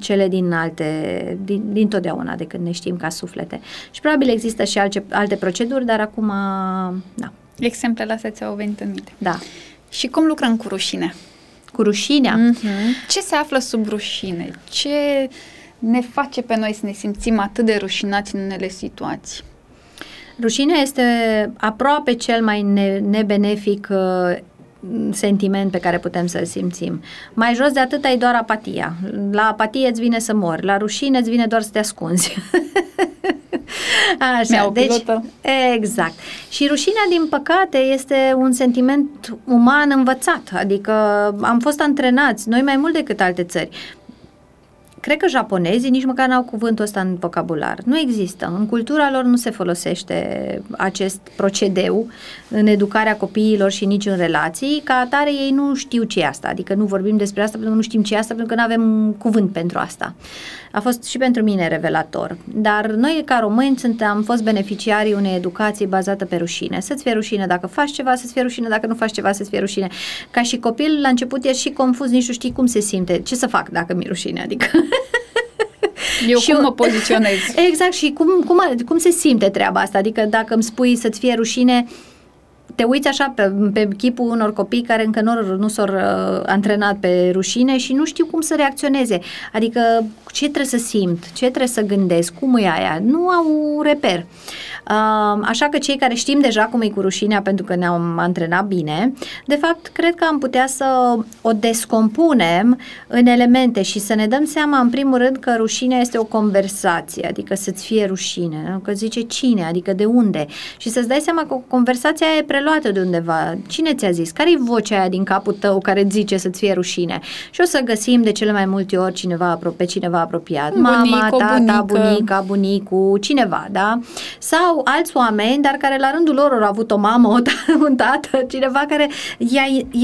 cele din alte, din, din totdeauna de când ne știm ca suflete. Și probabil există și alte, alte proceduri, dar acum, da. Exemplele astea ți-au venit în minte. Da. Și cum lucrăm cu rușine? Cu rușinea? Mm-hmm. Ce se află sub rușine? Ce ne face pe noi să ne simțim atât de rușinați în unele situații? Rușinea este aproape cel mai ne- nebenefic uh, sentiment pe care putem să-l simțim. Mai jos de atât ai doar apatia. La apatie îți vine să mori, la rușine îți vine doar să te ascunzi. [laughs] Așa, deci, exact. Și rușinea, din păcate, este un sentiment uman învățat, adică am fost antrenați, noi mai mult decât alte țări cred că japonezii nici măcar n-au cuvântul ăsta în vocabular. Nu există. În cultura lor nu se folosește acest procedeu în educarea copiilor și nici în relații. Ca atare ei nu știu ce e asta. Adică nu vorbim despre asta pentru că nu știm ce e asta, pentru că nu avem cuvânt pentru asta. A fost și pentru mine revelator. Dar noi, ca români, suntem, am fost beneficiarii unei educații bazată pe rușine. Să-ți fie rușine dacă faci ceva, să-ți fie rușine dacă nu faci ceva, să-ți fie rușine. Ca și copil, la început ești și confuz, nici nu știi cum se simte. Ce să fac dacă mi-e rușine? Adică [laughs] [laughs] Eu și cum mă poziționez. [laughs] Exact, și cum, cum, cum se simte treaba asta? Adică dacă îmi spui să-ți fie rușine, te uiți așa pe, pe chipul unor copii care încă nu, nu s-au uh, antrenat pe rușine și nu știu cum să reacționeze. Adică ce trebuie să simt, ce trebuie să gândesc, cum e aia, nu au reper. Uh, așa că cei care știm deja cum e cu rușinea pentru că ne-am antrenat bine, de fapt cred că am putea să o descompunem în elemente și să ne dăm seama în primul rând că rușinea este o conversație, adică să-ți fie rușine, că zice cine, adică de unde? Și să-ți dai seama că conversația e preluată de undeva. Cine ți-a zis? Care e vocea aia din capul tău care zice să-ți fie rușine? Și o să găsim de cele mai multe ori cineva, pe cineva apropiat. Bunic, Mama, tata, bunică. bunica, bunicul, cineva, da? Sau alți oameni, dar care la rândul lor au avut o mamă, o tată, [laughs] un tată, cineva care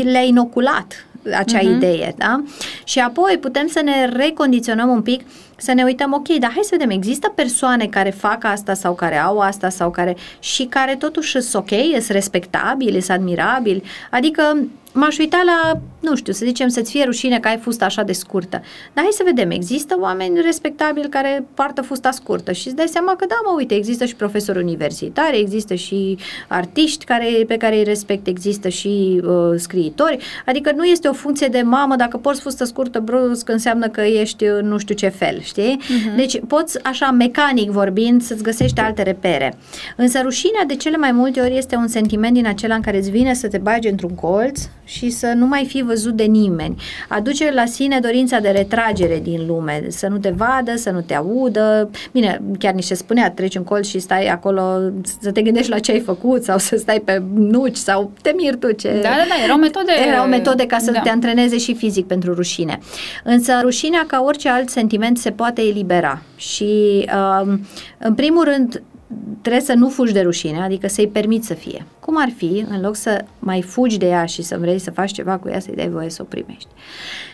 le-a inoculat acea uh-huh. idee, da? Și apoi putem să ne recondiționăm un pic, să ne uităm, ok, dar hai să vedem, există persoane care fac asta sau care au asta sau care și care totuși sunt ok, sunt respectabili, sunt admirabili, adică m-aș uita la, nu știu, să zicem să-ți fie rușine că ai fusta așa de scurtă. Dar hai să vedem, există oameni respectabili care poartă fusta scurtă și îți dai seama că da, mă, uite, există și profesori universitari, există și artiști care, pe care îi respect, există și uh, scriitori, adică nu este o funcție de mamă, dacă porți fustă scurtă brusc înseamnă că ești uh, nu știu ce fel, știi? Uh-huh. Deci poți așa mecanic vorbind să-ți găsești alte repere. Însă rușinea de cele mai multe ori este un sentiment din acela în care îți vine să te bagi într-un colț și să nu mai fii văzut de nimeni. Aduce la sine dorința de retragere din lume, să nu te vadă, să nu te audă. Bine, chiar nici se spunea, treci un colț și stai acolo să te gândești la ce ai făcut sau să stai pe nuci sau te miri tu ce... Da, da, da, erau metode... Erau metode ca să da. te antreneze și fizic pentru rușine. Însă rușinea, ca orice alt sentiment, se poate elibera și, um, în primul rând, trebuie să nu fugi de rușine, adică să-i permiți să fie. Cum ar fi, în loc să mai fugi de ea și să vrei să faci ceva cu ea, să-i dai voie să o primești.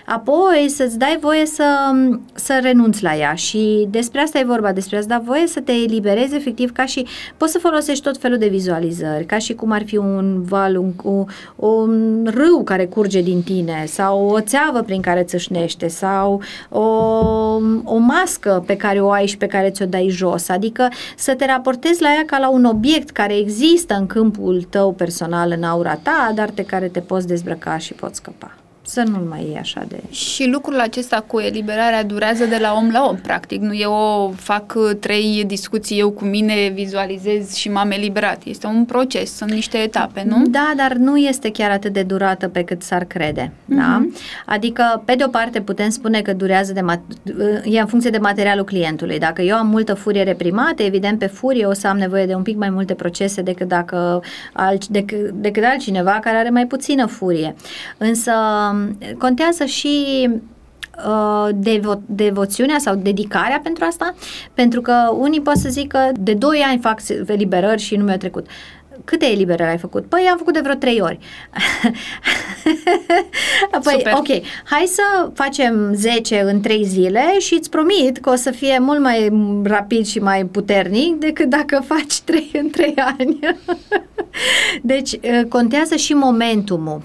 Apoi să-ți dai voie să, să renunți la ea și despre asta e vorba, despre asta, da voie să te eliberezi efectiv ca și, poți să folosești tot felul de vizualizări, ca și cum ar fi un val, un, un, un râu care curge din tine sau o țeavă prin care țâșnește sau o, o mască pe care o ai și pe care ți-o dai jos, adică să te raportezi la ea ca la un obiect care există în câmpul tău personal, în aura ta, dar de care te poți dezbrăca și poți scăpa să nu mai e așa de... Și lucrul acesta cu eliberarea durează de la om la om, practic. Nu eu fac uh, trei discuții eu cu mine, vizualizez și m-am eliberat. Este un proces, sunt niște etape, nu? Da, dar nu este chiar atât de durată pe cât s-ar crede. Uh-huh. Da? Mhm. Adică, pe de o parte, putem spune că durează de mat- uh, e în funcție de materialul clientului. Dacă eu am multă furie reprimată, evident, pe furie o să am nevoie de un pic mai multe procese decât dacă alt, decât, decât altcineva care are mai puțină furie. Însă contează și uh, devo- devoțiunea sau dedicarea pentru asta, pentru că unii pot să zică de 2 ani fac eliberări și nu mi-a trecut. Câte eliberări ai făcut? Păi am făcut de vreo 3 ori. [laughs] păi, Super. ok, hai să facem 10 în 3 zile și îți promit că o să fie mult mai rapid și mai puternic decât dacă [laughs] faci 3 în 3 ani. [laughs] deci, uh, contează și momentumul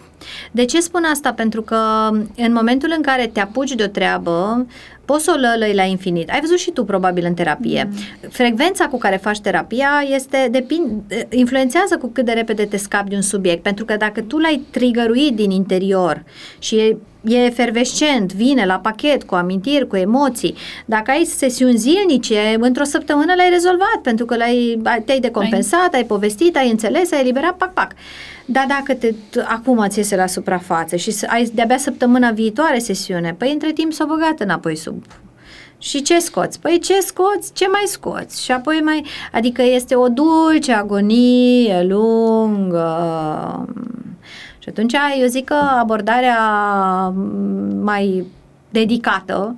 de ce spun asta? Pentru că în momentul în care te apuci de o treabă, poți să o lălăi la infinit. Ai văzut și tu probabil în terapie. Mm. Frecvența cu care faci terapia este depind, influențează cu cât de repede te scapi de un subiect, pentru că dacă tu l-ai trigăruit din interior și e e efervescent, vine la pachet cu amintiri, cu emoții. Dacă ai sesiuni zilnice, într-o săptămână l-ai rezolvat, pentru că l-ai, te-ai decompensat, ai, ai povestit, ai înțeles, ai eliberat, pac, pac. Dar dacă te, acum ți iese la suprafață și ai de-abia săptămâna viitoare sesiune, păi între timp s-o băgat înapoi sub și ce scoți? Păi ce scoți? Ce mai scoți? Și apoi mai... Adică este o dulce agonie lungă. Și atunci eu zic că abordarea mai dedicată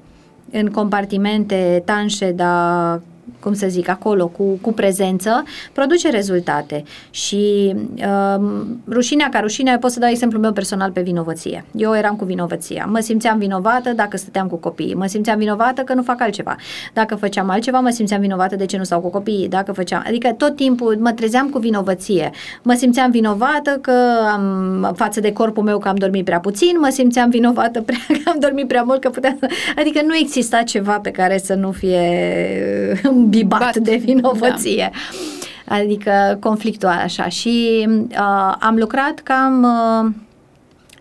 în compartimente tanșe, dar cum să zic, acolo, cu, cu prezență, produce rezultate. Și uh, rușinea ca rușinea, pot să dau exemplu meu personal pe vinovăție. Eu eram cu vinovăția. Mă simțeam vinovată dacă stăteam cu copiii. Mă simțeam vinovată că nu fac altceva. Dacă făceam altceva, mă simțeam vinovată de ce nu stau cu copiii. Dacă făceam, adică tot timpul mă trezeam cu vinovăție. Mă simțeam vinovată că am, față de corpul meu că am dormit prea puțin, mă simțeam vinovată prea, [laughs] că am dormit prea mult, că puteam să... Adică nu exista ceva pe care să nu fie bibat Bat. de vinovăție. Da. Adică conflictual așa. Și uh, am lucrat cam... Uh,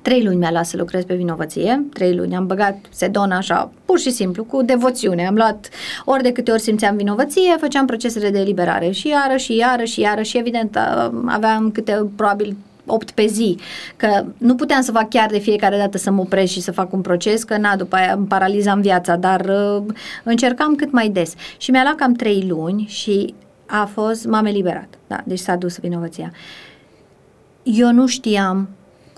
Trei luni mi-a luat să lucrez pe vinovăție, trei luni, am băgat sedona așa, pur și simplu, cu devoțiune. Am luat ori de câte ori simțeam vinovăție, făceam procesele de eliberare și iară și iară și iară și evident uh, aveam câte probabil 8 pe zi, că nu puteam să fac chiar de fiecare dată să mă opresc și să fac un proces, că na, după aia îmi paralizam viața, dar uh, încercam cât mai des. Și mi-a luat cam 3 luni și a fost, m-am eliberat, da, deci s-a dus vinovăția. Eu nu știam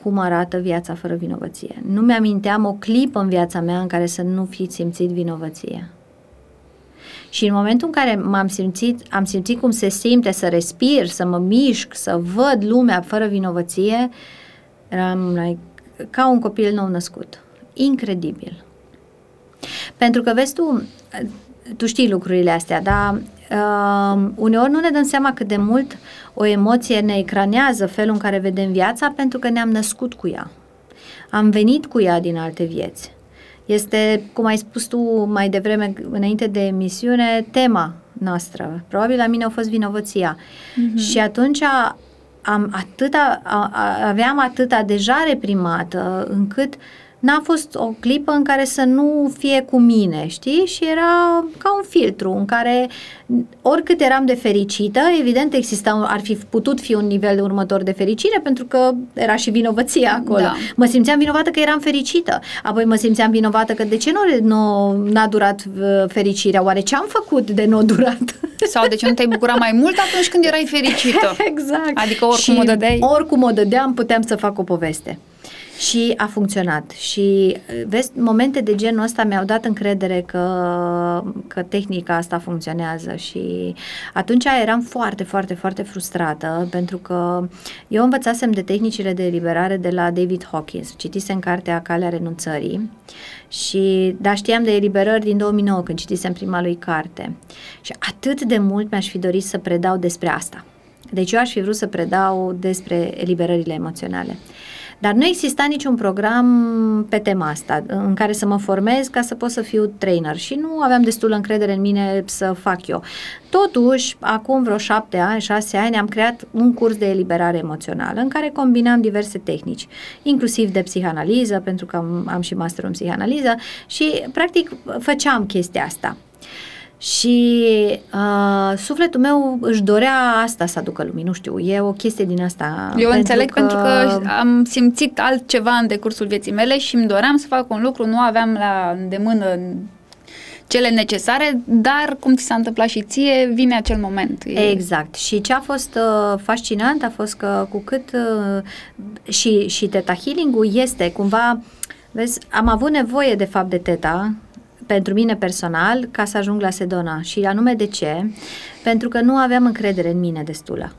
cum arată viața fără vinovăție. Nu mi-aminteam o clipă în viața mea în care să nu fi simțit vinovăție. Și în momentul în care m-am simțit, am simțit cum se simte să respir, să mă mișc, să văd lumea fără vinovăție, eram like, ca un copil nou născut. Incredibil. Pentru că, vezi tu, tu știi lucrurile astea, dar uh, uneori nu ne dăm seama cât de mult o emoție ne ecranează felul în care vedem viața pentru că ne-am născut cu ea. Am venit cu ea din alte vieți. Este, cum ai spus tu mai devreme, înainte de emisiune, tema noastră. Probabil la mine a fost vinovăția. Mm-hmm. Și atunci am atâta, a, a, aveam atâta deja reprimată încât n-a fost o clipă în care să nu fie cu mine, știi? Și era ca un filtru în care oricât eram de fericită, evident exista, ar fi putut fi un nivel următor de fericire pentru că era și vinovăția acolo. Da. Mă simțeam vinovată că eram fericită, apoi mă simțeam vinovată că de ce nu, nu n-a durat uh, fericirea, oare ce am făcut de nu durat? Sau de ce nu te-ai bucurat mai mult atunci când erai fericită? [laughs] exact. Adică oricum și o dădeai? oricum o dădeam, puteam să fac o poveste. Și a funcționat. Și vezi, momente de genul ăsta mi-au dat încredere că, că tehnica asta funcționează și atunci eram foarte, foarte, foarte frustrată pentru că eu învățasem de tehnicile de eliberare de la David Hawkins. Citisem cartea Calea renunțării și da, știam de eliberări din 2009 când citisem prima lui carte. Și atât de mult mi-aș fi dorit să predau despre asta. Deci eu aș fi vrut să predau despre eliberările emoționale. Dar nu exista niciun program pe tema asta în care să mă formez ca să pot să fiu trainer și nu aveam destul încredere în mine să fac eu. Totuși, acum vreo șapte ani, șase ani, am creat un curs de eliberare emoțională în care combinam diverse tehnici, inclusiv de psihanaliză, pentru că am, am și master în psihanaliză și, practic, făceam chestia asta. Și uh, sufletul meu își dorea asta să aducă lumii, nu știu, e o chestie din asta. Eu pentru înțeleg că... pentru că am simțit altceva în decursul vieții mele și îmi doream să fac un lucru, nu aveam la îndemână cele necesare, dar cum ți s-a întâmplat și ție, vine acel moment. E... Exact. Și ce a fost uh, fascinant a fost că cu cât uh, și, și teta healing-ul este cumva, vezi, am avut nevoie de fapt de teta pentru mine personal ca să ajung la Sedona. Și anume de ce? Pentru că nu aveam încredere în mine destulă.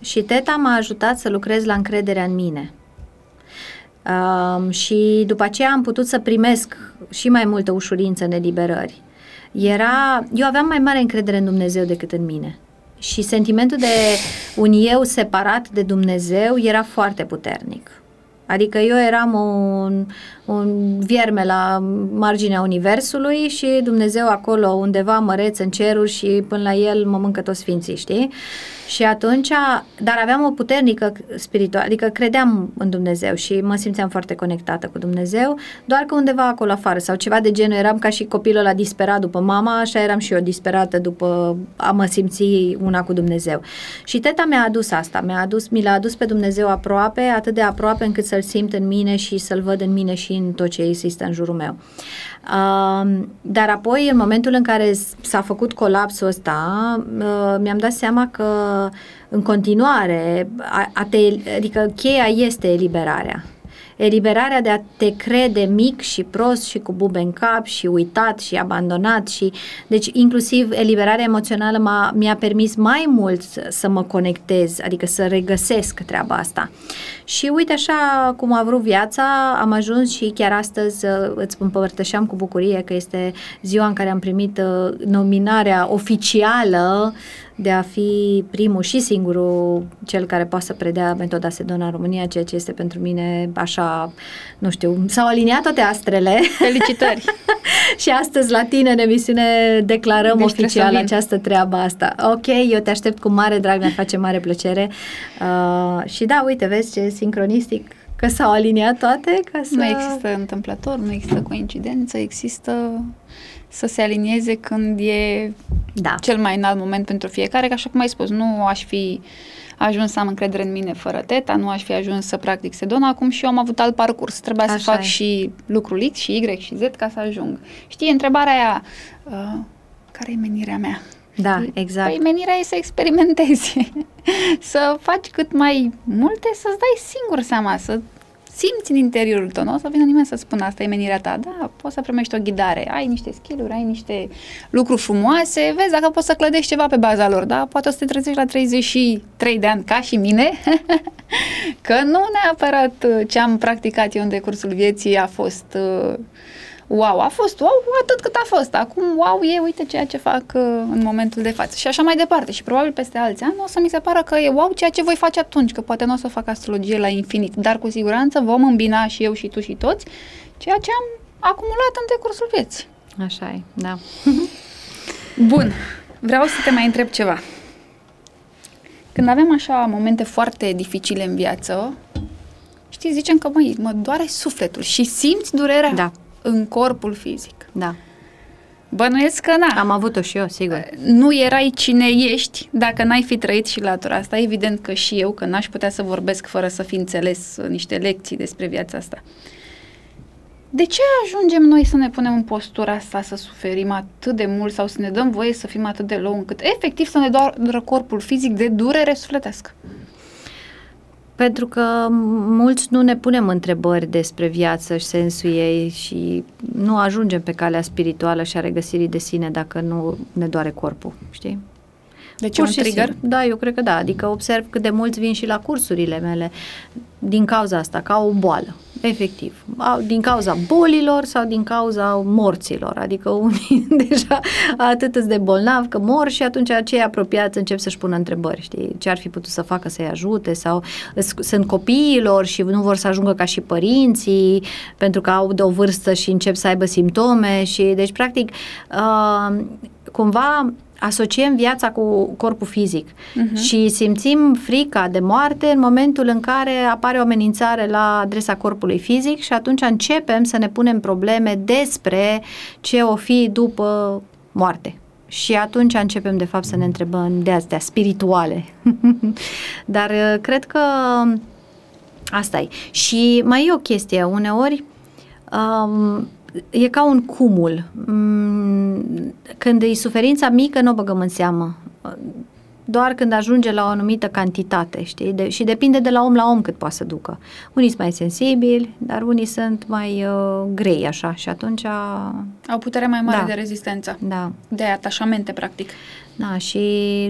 Și teta m-a ajutat să lucrez la încrederea în mine. Um, și după aceea am putut să primesc și mai multă ușurință în eliberări. Era, eu aveam mai mare încredere în Dumnezeu decât în mine. Și sentimentul de un eu separat de Dumnezeu era foarte puternic. Adică eu eram un, un vierme la marginea universului și Dumnezeu acolo undeva măreț în ceruri și până la el mă mâncă toți sfinții, știi? Și atunci, dar aveam o puternică spirituală, adică credeam în Dumnezeu și mă simțeam foarte conectată cu Dumnezeu, doar că undeva acolo afară sau ceva de genul, eram ca și copilul la disperat după mama, așa eram și eu disperată după a mă simți una cu Dumnezeu. Și teta mi-a adus asta, mi-a adus, mi l-a adus pe Dumnezeu aproape, atât de aproape încât să-l simt în mine și să-l văd în mine și în tot ce există în jurul meu. Uh, dar apoi, în momentul în care s-a făcut colapsul ăsta, uh, mi-am dat seama că în continuare, a, a te, adică cheia este eliberarea eliberarea de a te crede mic și prost și cu bube în cap și uitat și abandonat și deci inclusiv eliberarea emoțională m-a, mi-a permis mai mult să mă conectez, adică să regăsesc treaba asta. Și uite așa cum a vrut viața, am ajuns și chiar astăzi uh, îți împărtășeam cu bucurie că este ziua în care am primit uh, nominarea oficială de a fi primul și singurul cel care poate să predea metoda Sedona în România, ceea ce este pentru mine așa, nu știu, s-au aliniat toate astrele. Felicitări! [laughs] și astăzi la tine în emisiune declarăm deci oficial această treabă asta. Ok, eu te aștept cu mare drag, mi face mare plăcere. Uh, și da, uite, vezi ce sincronistic că s-au aliniat toate ca să... Nu există întâmplător, nu există coincidență, există să se alinieze când e da. cel mai înalt moment pentru fiecare, că așa cum ai spus, nu aș fi ajuns să am încredere în mine fără teta, nu aș fi ajuns să practic sedona, acum și eu am avut alt parcurs. Trebuia Așa să fac e. și lucrul X și Y și Z ca să ajung. Știi, întrebarea aia, uh, care e menirea mea? Da, exact. Păi menirea e să experimentezi, [laughs] să faci cât mai multe, să-ți dai singur seama, să simți în interiorul tău, nu? O să vină nimeni să spună asta e menirea ta, da, poți să primești o ghidare, ai niște skill ai niște lucruri frumoase, vezi dacă poți să clădești ceva pe baza lor, da, poate o să te trezești la 33 de ani ca și mine, [laughs] că nu neapărat ce am practicat eu în decursul vieții a fost uh, wow, a fost wow atât cât a fost. Acum wow e, uite ceea ce fac uh, în momentul de față. Și așa mai departe. Și probabil peste alți ani o să mi se pară că e wow ceea ce voi face atunci, că poate nu o să fac astrologie la infinit, dar cu siguranță vom îmbina și eu și tu și toți ceea ce am acumulat în decursul vieții. Așa e, da. Bun, vreau să te mai întreb ceva. Când avem așa momente foarte dificile în viață, știi, zicem că măi, mă doare sufletul și simți durerea Da. În corpul fizic. Da. Bănuiesc că na. Am avut-o și eu, sigur. Nu erai cine ești dacă n-ai fi trăit și latura asta. Evident că și eu, că n-aș putea să vorbesc fără să fi înțeles uh, niște lecții despre viața asta. De ce ajungem noi să ne punem în postura asta, să suferim atât de mult sau să ne dăm voie să fim atât de low încât efectiv să ne doară corpul fizic de durere sufletească? Pentru că mulți nu ne punem întrebări despre viață și sensul ei și nu ajungem pe calea spirituală și a regăsirii de sine dacă nu ne doare corpul, știi? Deci Pur un și trigger? simplu. Da, eu cred că da. Adică observ cât de mulți vin și la cursurile mele din cauza asta, ca o boală, efectiv. Au- Din cauza bolilor sau din cauza morților. Adică unii [laughs] deja atât îți de bolnav că mor și atunci cei apropiați încep să-și pună întrebări, știi? Ce ar fi putut să facă să-i ajute sau îs- sunt copiilor și nu vor să ajungă ca și părinții pentru că au de o vârstă și încep să aibă simptome și deci practic uh, cumva asociem viața cu corpul fizic uh-huh. și simțim frica de moarte în momentul în care apare o amenințare la adresa corpului fizic și atunci începem să ne punem probleme despre ce o fi după moarte. Și atunci începem, de fapt, să ne întrebăm de astea spirituale. [laughs] Dar uh, cred că asta e. Și mai e o chestie, uneori um, e ca un cumul. Mm, Când e suferința mică, nu o băgăm în seamă. Doar când ajunge la o anumită cantitate, știi? De, și depinde de la om la om cât poate să ducă. Unii sunt mai sensibili, dar unii sunt mai uh, grei, așa, și atunci... Au putere mai mare Da. de rezistență, Da, de atașamente, practic. da, și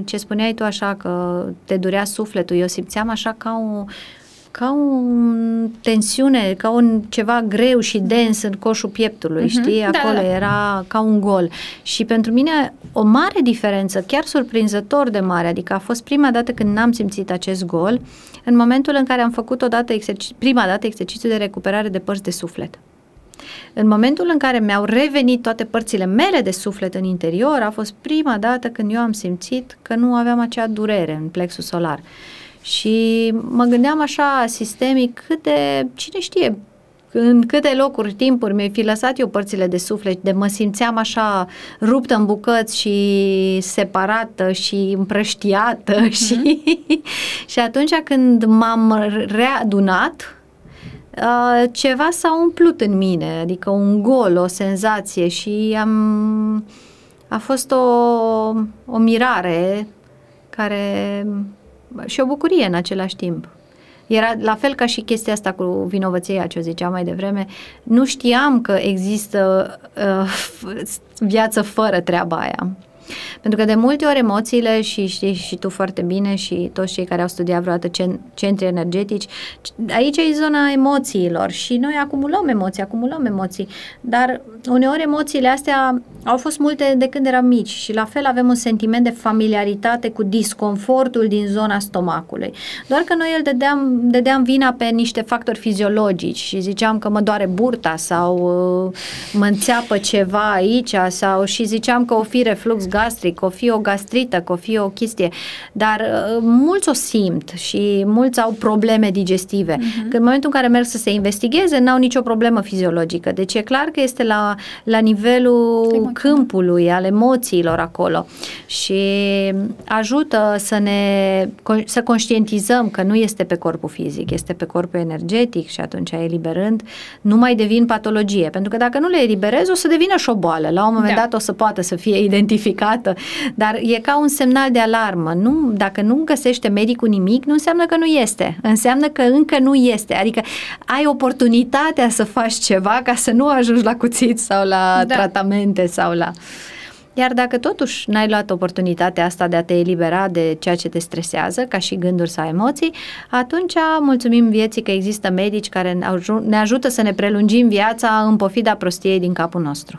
ce spuneai tu așa că te durea sufletul, eu simțeam așa ca o ca o tensiune, ca un ceva greu și dens în coșul pieptului, Mhm, știi? da, Acolo da. era ca un gol. Și pentru mine o mare diferență, chiar surprinzător de mare, adică a fost prima dată când n-am simțit acest gol, în momentul în care am făcut odată exerci- prima dată exercițiul de recuperare de părți de suflet. În momentul în care mi-au revenit toate părțile mele de suflet în interior, a fost prima dată când eu am simțit că nu aveam acea durere în plexul solar. Și mă gândeam așa sistemic cât de, cine știe, în câte locuri, timpuri mi-ai fi lăsat eu părțile de suflet, de mă simțeam așa ruptă în bucăți și separată și împrăștiată uh-huh. [laughs] și, și atunci când m-am readunat, Uh, ceva s-a umplut în mine, adică un gol, o senzație și am a fost o, o mirare care și o bucurie în același timp. Era la fel ca și chestia asta cu vinovăția, ce o ziceam mai devreme. Nu știam că există uh, f- viață fără treaba aia. Pentru că de multe ori emoțiile, și știi și tu foarte bine și toți cei care au studiat vreodată cen- centri energetici, aici e zona emoțiilor și noi acumulăm emoții, acumulăm emoții, dar uneori emoțiile astea au fost multe de când eram mici și la fel avem un sentiment de familiaritate cu disconfortul din zona stomacului. Doar că noi îl dădeam, dădeam vina pe niște factori fiziologici și ziceam că mă doare burta sau uh, mă înțeapă ceva aici sau și ziceam că o fi reflux gastric, o fi o gastrită, că o fi o chestie, dar uh, mulți o simt și mulți au probleme digestive. Uh-huh. Când în momentul în care merg să se investigheze, n-au nicio problemă fiziologică. Deci e clar că este la, la nivelul Emoțional. câmpului, al emoțiilor acolo și ajută să ne să conștientizăm că nu este pe corpul fizic, este pe corpul energetic și atunci eliberând nu mai devin patologie, pentru că dacă nu le eliberezi o să devină și o boală. La un moment Da. dat o să poată să fie identificată, dar e ca un semnal de alarmă. Nu, dacă nu găsește medicul nimic, nu înseamnă că nu este. Înseamnă că încă nu este. Adică ai oportunitatea să faci ceva ca să nu ajungi la cuțit sau la Da. tratamente sau la... Iar dacă totuși n-ai luat oportunitatea asta de a te elibera de ceea ce te stresează, ca și gânduri sau emoții, atunci mulțumim vieții că există medici care ne aju- ne ajută să ne prelungim viața în pofida prostiei din capul nostru.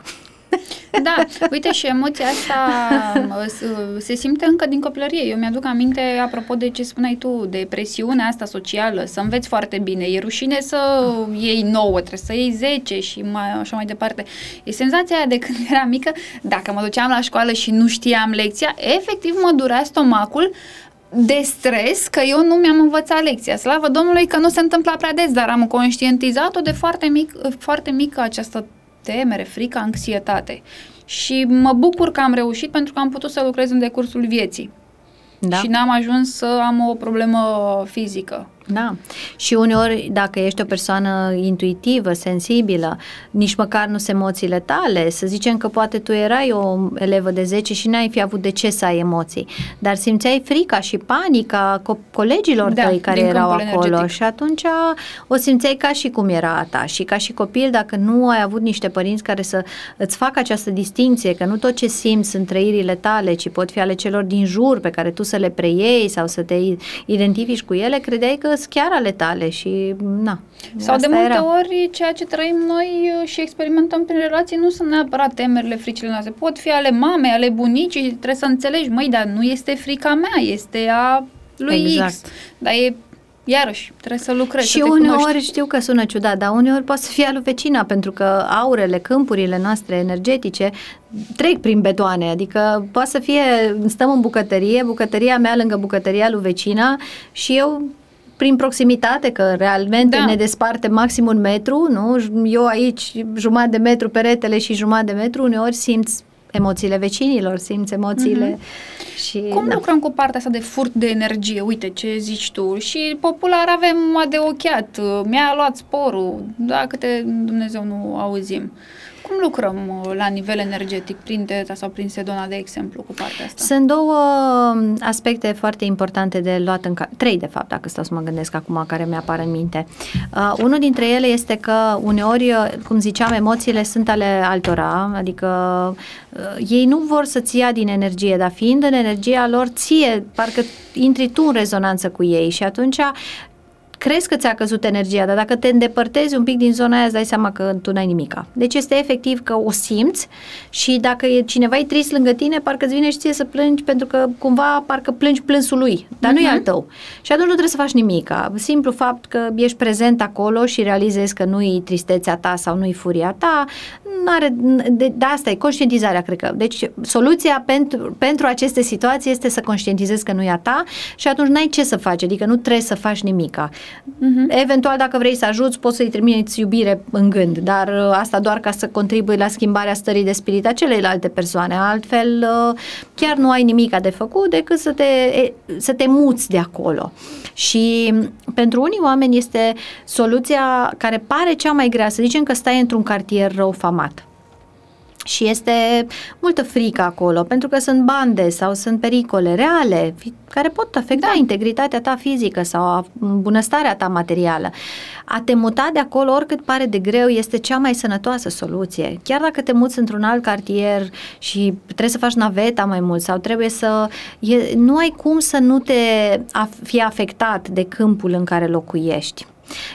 Da, uite și emoția asta mă, s- se simte încă din copilărie. Eu mi-aduc aminte, apropo de ce spuneai tu, de presiunea asta socială, să înveți foarte bine. E rușine să iei 9, trebuie să iei 10 și mai, așa mai departe. E senzația aia de când [laughs] eram mică, dacă mă duceam la școală și nu știam lecția, efectiv mă durea stomacul de stres că eu nu mi-am învățat lecția. Slavă Domnului că nu se întâmpla prea des, dar am conștientizat-o de foarte, mic, foarte mică această temere, frică, anxietate. Și mă bucur că am reușit pentru că am putut să lucrez în decursul vieții. Da. Și n-am ajuns să am o problemă fizică. Da. Și uneori, dacă ești o persoană intuitivă, sensibilă, nici măcar nu sunt emoțiile tale, să zicem că poate tu erai o elevă de 10 și n-ai fi avut de ce să ai emoții, dar simțeai frica și panica co- colegilor da, tăi care erau acolo energetic. și atunci o simțeai ca și cum era a ta și ca și copil, dacă nu ai avut niște părinți care să îți facă această distinție, că nu tot ce simți sunt trăirile tale, ci pot fi ale celor din jur pe care tu să le preiei sau să te identifici cu ele, credeai că sunt chiar ale tale și na. Sau de multe era. ori ceea ce trăim noi uh, și experimentăm prin relații nu sunt neapărat temerile, fricile noastre. Pot fi ale mamei, ale bunicii, trebuie să înțelegi, măi, dar nu este frica mea, este a lui exact. X. Dar e Iarăși, trebuie să lucrezi. Și să uneori cunoști. știu că sună ciudat, dar uneori poate să fie alu vecina, pentru că aurele, câmpurile noastre energetice trec prin betoane, adică poate să fie, stăm în bucătărie, bucătăria mea lângă bucătăria lui vecina și eu prin proximitate, că realmente da. ne desparte maxim un metru, nu? Eu aici jumătate de metru peretele și jumătate de metru, uneori simți emoțiile vecinilor, simți emoțiile mm-hmm. și... Cum da. lucrăm cu partea asta de furt de energie? Uite ce zici tu. Și popular avem de ochiat, mi-a luat sporul, da, câte Dumnezeu nu auzim. Cum lucrăm uh, la nivel energetic, prin Teta sau prin Sedona, de exemplu, cu partea asta? Sunt două um, aspecte foarte importante de luat în calcul. Trei, de fapt, dacă stau să mă gândesc acum, care mi-apar în minte. Uh, unul dintre ele este că uneori, uh, cum ziceam, emoțiile sunt ale altora, adică uh, ei nu vor să-ți ia din energie, dar fiind în energia lor, ție, parcă intri tu în rezonanță cu ei și atunci crezi că ți-a căzut energia, dar dacă te îndepărtezi un pic din zona aia, îți dai seama că tu n-ai nimica. Deci este efectiv că o simți și dacă e cineva e trist lângă tine, parcă îți vine și ție să plângi pentru că cumva parcă plângi plânsul lui, dar uh-huh. nu e mhm. al tău. Și atunci nu trebuie să faci nimica. Simplu fapt că ești prezent acolo și realizezi că nu e tristețea ta sau nu e furia ta, are de, de asta e conștientizarea, cred că. Deci soluția pentru, pentru aceste situații este să conștientizezi că nu e a ta și atunci n-ai ce să faci, adică nu trebuie să faci nimica. Uh-huh. Eventual, dacă vrei să ajuți, poți să-i trimiți iubire în gând, dar uh, asta doar ca să contribui la schimbarea stării de spirit a celeilalte persoane. Altfel, uh, chiar nu ai nimic de făcut decât să te, să te muți de acolo. Și pentru unii oameni este soluția care pare cea mai grea, să zicem că stai într-un cartier rău famat și este multă frică acolo, pentru că sunt bande sau sunt pericole reale care pot afecta da. integritatea ta fizică sau bunăstarea ta materială. A te muta de acolo, oricât pare de greu, este cea mai sănătoasă soluție. Chiar dacă te muți într-un alt cartier și trebuie să faci naveta mai mult sau trebuie să... E, nu ai cum să nu te fie afectat de câmpul în care locuiești.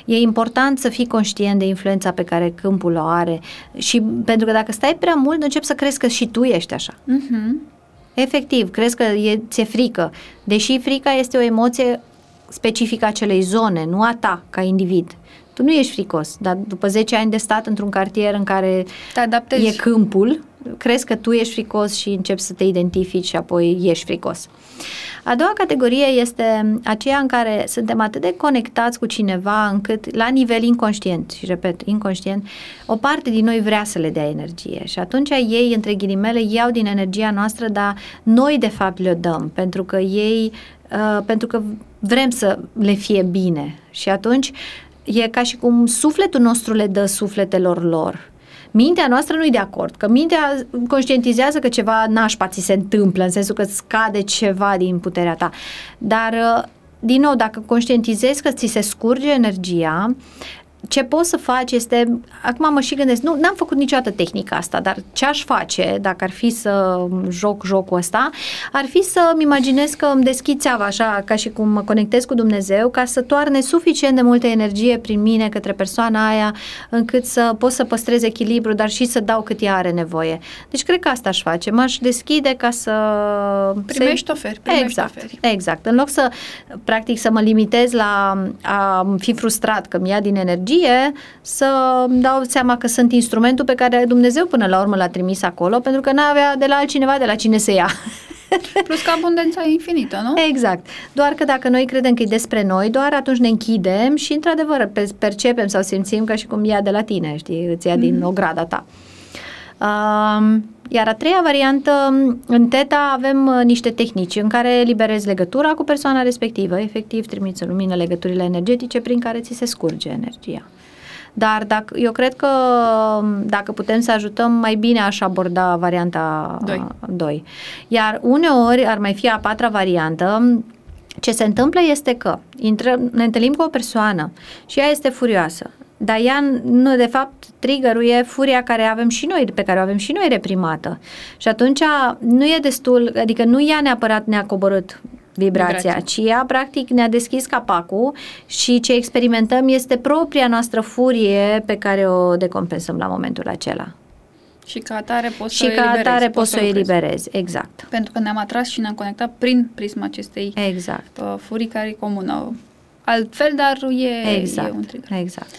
E important să fii conștient de influența pe care câmpul o are și pentru că dacă stai prea mult, începi să crezi că și tu ești așa. Uh-huh. Efectiv, crezi că e, ți-e frică, deși frica este o emoție specifică acelei zone, nu a ta ca individ. Tu nu ești fricos, dar după 10 ani de stat într-un cartier în care e câmpul, crezi că tu ești fricos și începi să te identifici și apoi ești fricos. A doua categorie este aceea în care suntem atât de conectați cu cineva încât la nivel inconștient, și repet, inconștient, o parte din noi vrea să le dea energie și atunci ei, între ghilimele, iau din energia noastră, dar noi de fapt le dăm, pentru că ei, uh, pentru că vrem să le fie bine și atunci e ca și cum sufletul nostru le dă sufletelor lor. Mintea noastră nu e de acord, că mintea conștientizează că ceva nașpa ți se întâmplă, în sensul că scade ceva din puterea ta. Dar uh, din nou, dacă conștientizezi că ți se scurge energia, ce poți să faci este, acum mă și gândesc, nu, n-am făcut niciodată tehnica asta, dar ce aș face dacă ar fi să joc jocul ăsta, ar fi să-mi imaginez că îmi deschid țeava așa, ca și cum mă conectez cu Dumnezeu, ca să toarne suficient de multă energie prin mine către persoana aia, încât să pot să păstrez echilibru, dar și să dau cât ea are nevoie. Deci cred că asta aș face, m-aș deschide ca să... Primești oferi, primești exact, oferi. Exact, în loc să, practic, să mă limitez la a fi frustrat că mi-ia din energie, energie să dau seama că sunt instrumentul pe care Dumnezeu până la urmă l-a trimis acolo, pentru că n-avea de la altcineva de la cine să ia. [laughs] Plus că abundența e infinită, nu? Exact. Doar că dacă noi credem că e despre noi, doar atunci ne închidem și, într-adevăr, percepem sau simțim ca și cum ia de la tine, știi, îți ia mm-hmm. din mhm. ograda ta. Um, iar a treia variantă, în TETA avem uh, niște tehnici în care eliberezi legătura cu persoana respectivă, efectiv trimiți în lumină legăturile energetice prin care ți se scurge energia. Dar dacă, eu cred că um, dacă putem să ajutăm, mai bine aș aborda varianta 2. 2. Iar uneori ar mai fi a patra variantă, ce se întâmplă este că intră, ne întâlnim cu o persoană și ea este furioasă. Dar ea, nu, de fapt, triggerul e furia care avem și noi, pe care o avem și noi reprimată. Și atunci nu e destul, adică nu ea neapărat ne-a coborât vibrația, vibrația, ci ea practic ne-a deschis capacul și ce experimentăm este propria noastră furie pe care o decompensăm la momentul acela. Și ca atare poți și să ca eliberezi, atare poți să o eliberezi, exact. Pentru că ne-am atras și ne-am conectat prin prisma acestei exact. Uh, furii care e comună. Altfel, dar e, exact. e un trigger. Exact.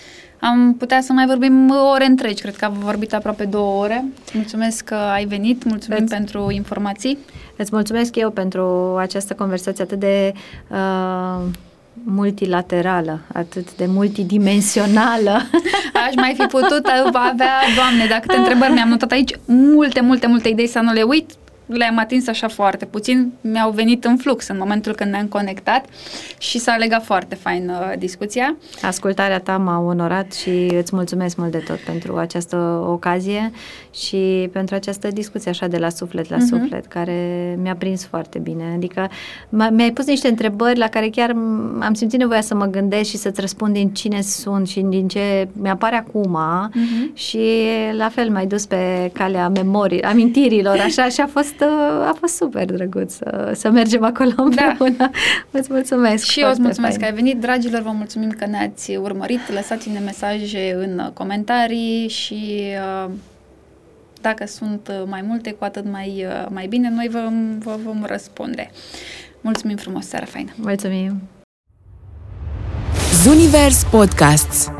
Am putea să mai vorbim ore întregi, cred că am vorbit aproape două ore. Mulțumesc că ai venit, mulțumim Îți... pentru informații. Îți mulțumesc eu pentru această conversație atât de uh, multilaterală, atât de multidimensională. [laughs] Aș mai fi putut avea, Doamne, dacă te întrebări mi-am notat aici multe, multe, multe idei să nu le uit le-am atins așa foarte puțin, mi-au venit în flux în momentul când ne-am conectat și s-a legat foarte fain uh, discuția. Ascultarea ta m-a onorat și îți mulțumesc mult de tot pentru această ocazie și pentru această discuție așa de la suflet la uh-huh. suflet, care mi-a prins foarte bine. Adică mi-ai pus niște întrebări la care chiar am simțit nevoia să mă gândesc și să-ți răspund din cine sunt și din ce mi-apare acum uh-huh. și la fel m-ai dus pe calea memorii, amintirilor, așa și a fost fost, uh, a fost super drăguț să, să mergem acolo da. împreună. Da. Îți mulțumesc Și eu îți mulțumesc fain. că ai venit. Dragilor, vă mulțumim că ne-ați urmărit. Lăsați-ne mesaje în comentarii și uh, dacă sunt mai multe, cu atât mai, uh, mai bine, noi vă, vă vom răspunde. Mulțumim frumos, seara faină! Mulțumim! Zunivers Podcasts